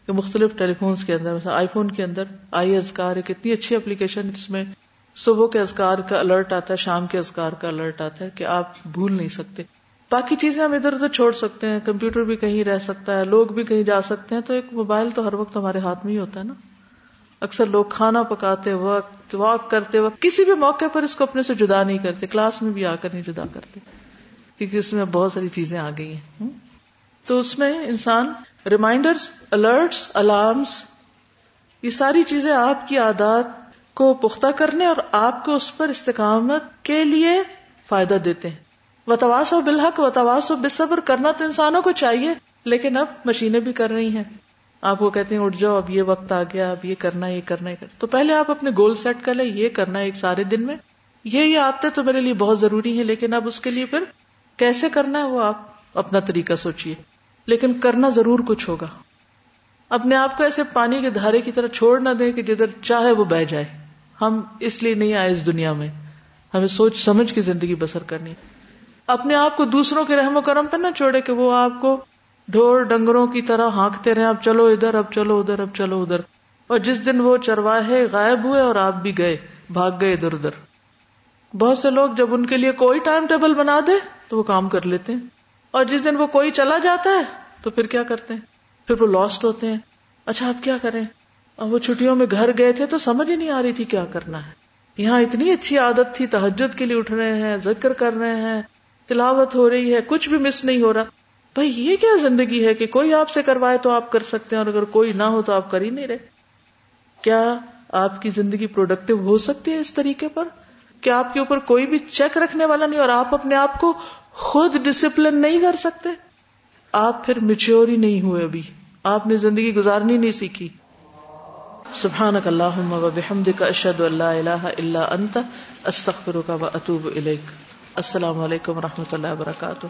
کہ مختلف ٹیلی فونس کے اندر آئی فون کے اندر، آئی ازکار ایک اتنی اچھی اپلیکیشن جس میں صبح کے ازکار کا الرٹ آتا ہے، شام کے ازکار کا الرٹ آتا ہے کہ آپ بھول نہیں سکتے۔ باقی چیزیں ہم ادھر ادھر چھوڑ سکتے ہیں، کمپیوٹر بھی کہیں رہ سکتا ہے، لوگ بھی کہیں جا سکتے ہیں۔ تو ایک موبائل تو ہر وقت ہمارے ہاتھ میں ہی ہوتا ہے نا۔ اکثر لوگ کھانا پکاتے وقت واک کرتے وقت، کسی بھی موقع پر اس کو اپنے سے جدا نہیں کرتے، کلاس میں بھی آ کر نہیں جدا کرتے، کیونکہ اس میں بہت ساری چیزیں آ گئی ہیں۔ تو اس میں انسان ریمائنڈرس الرٹس الارمس یہ ساری چیزیں آپ کی عادات کو پختہ کرنے اور آپ کو اس پر استقامت کے لیے فائدہ دیتے ہیں۔ وتواس و بالحق وتواس و بصبر کرنا تو انسانوں کو چاہیے، لیکن اب مشینیں بھی کر رہی ہیں۔ آپ کو کہتے ہیں، اٹھ جاؤ، اب یہ وقت آ گیا، اب یہ کرنا یہ کرنا یہ کرنا۔ تو پہلے آپ اپنے گول سیٹ کر لیں، یہ کرنا ایک سارے دن میں۔ یہ یہ آتے تو میرے لیے بہت ضروری ہے لیکن اب اس کے لیے پھر کیسے کرنا ہے وہ آپ اپنا طریقہ سوچیے۔ لیکن کرنا ضرور کچھ ہوگا۔ اپنے آپ کو ایسے پانی کے دھارے کی طرح چھوڑ نہ دیں کہ جدھر چاہے وہ بہ جائے۔ ہم اس لیے نہیں آئے اس دنیا میں۔ ہمیں سوچ سمجھ کے زندگی بسر کرنی اپنے آپ کو دوسروں کے رحم و کرم پہ نہ چھوڑے کہ وہ آپ کو ڈھور ڈنگروں کی طرح ہانکتے رہے اب چلو ادھر، اب چلو ادھر، اب چلو ادھر۔ اور جس دن وہ چرواہے غائب ہوئے اور آپ بھی گئے، بھاگ گئے ادھر ادھر۔ بہت سے لوگ جب ان کے لیے کوئی ٹائم ٹیبل بنا دے تو وہ کام کر لیتے ہیں۔ اور جس دن وہ کوئی چلا جاتا ہے تو پھر کیا کرتے ہیں؟ پھر وہ لاسٹ ہوتے ہیں۔ اچھا آپ کیا کریں؟ اور وہ چھٹیوں میں گھر گئے تھے تو سمجھ ہی نہیں آ رہی تھی کیا کرنا ہے۔ یہاں اتنی اچھی عادت تھی تحجد کے لیے اٹھ رہے ہیں، ذکر کر رہے ہیں، تلاوت ہو رہی ہے، کچھ بھی مس نہیں ہو رہا۔ بھائی، یہ کیا زندگی ہے کہ کوئی آپ سے کروائے تو آپ کر سکتے ہیں اور اگر کوئی نہ ہو تو آپ کر ہی نہیں رہے۔ کیا آپ کی زندگی پروڈکٹیو ہو سکتی ہے اس طریقے پر؟ کیا آپ کے اوپر کوئی بھی چیک رکھنے والا نہیں اور آپ اپنے آپ کو خود ڈسپلن نہیں کر سکتے؟ آپ پھر میچور ہی نہیں ہوئے ابھی۔ آپ نے زندگی گزارنی نہیں سیکھی۔ سبحان اللہ اشد اللہ اللہ اللہ انت استخر کا اطوب السلام علیکم و رحمۃ اللہ وبرکاتہ.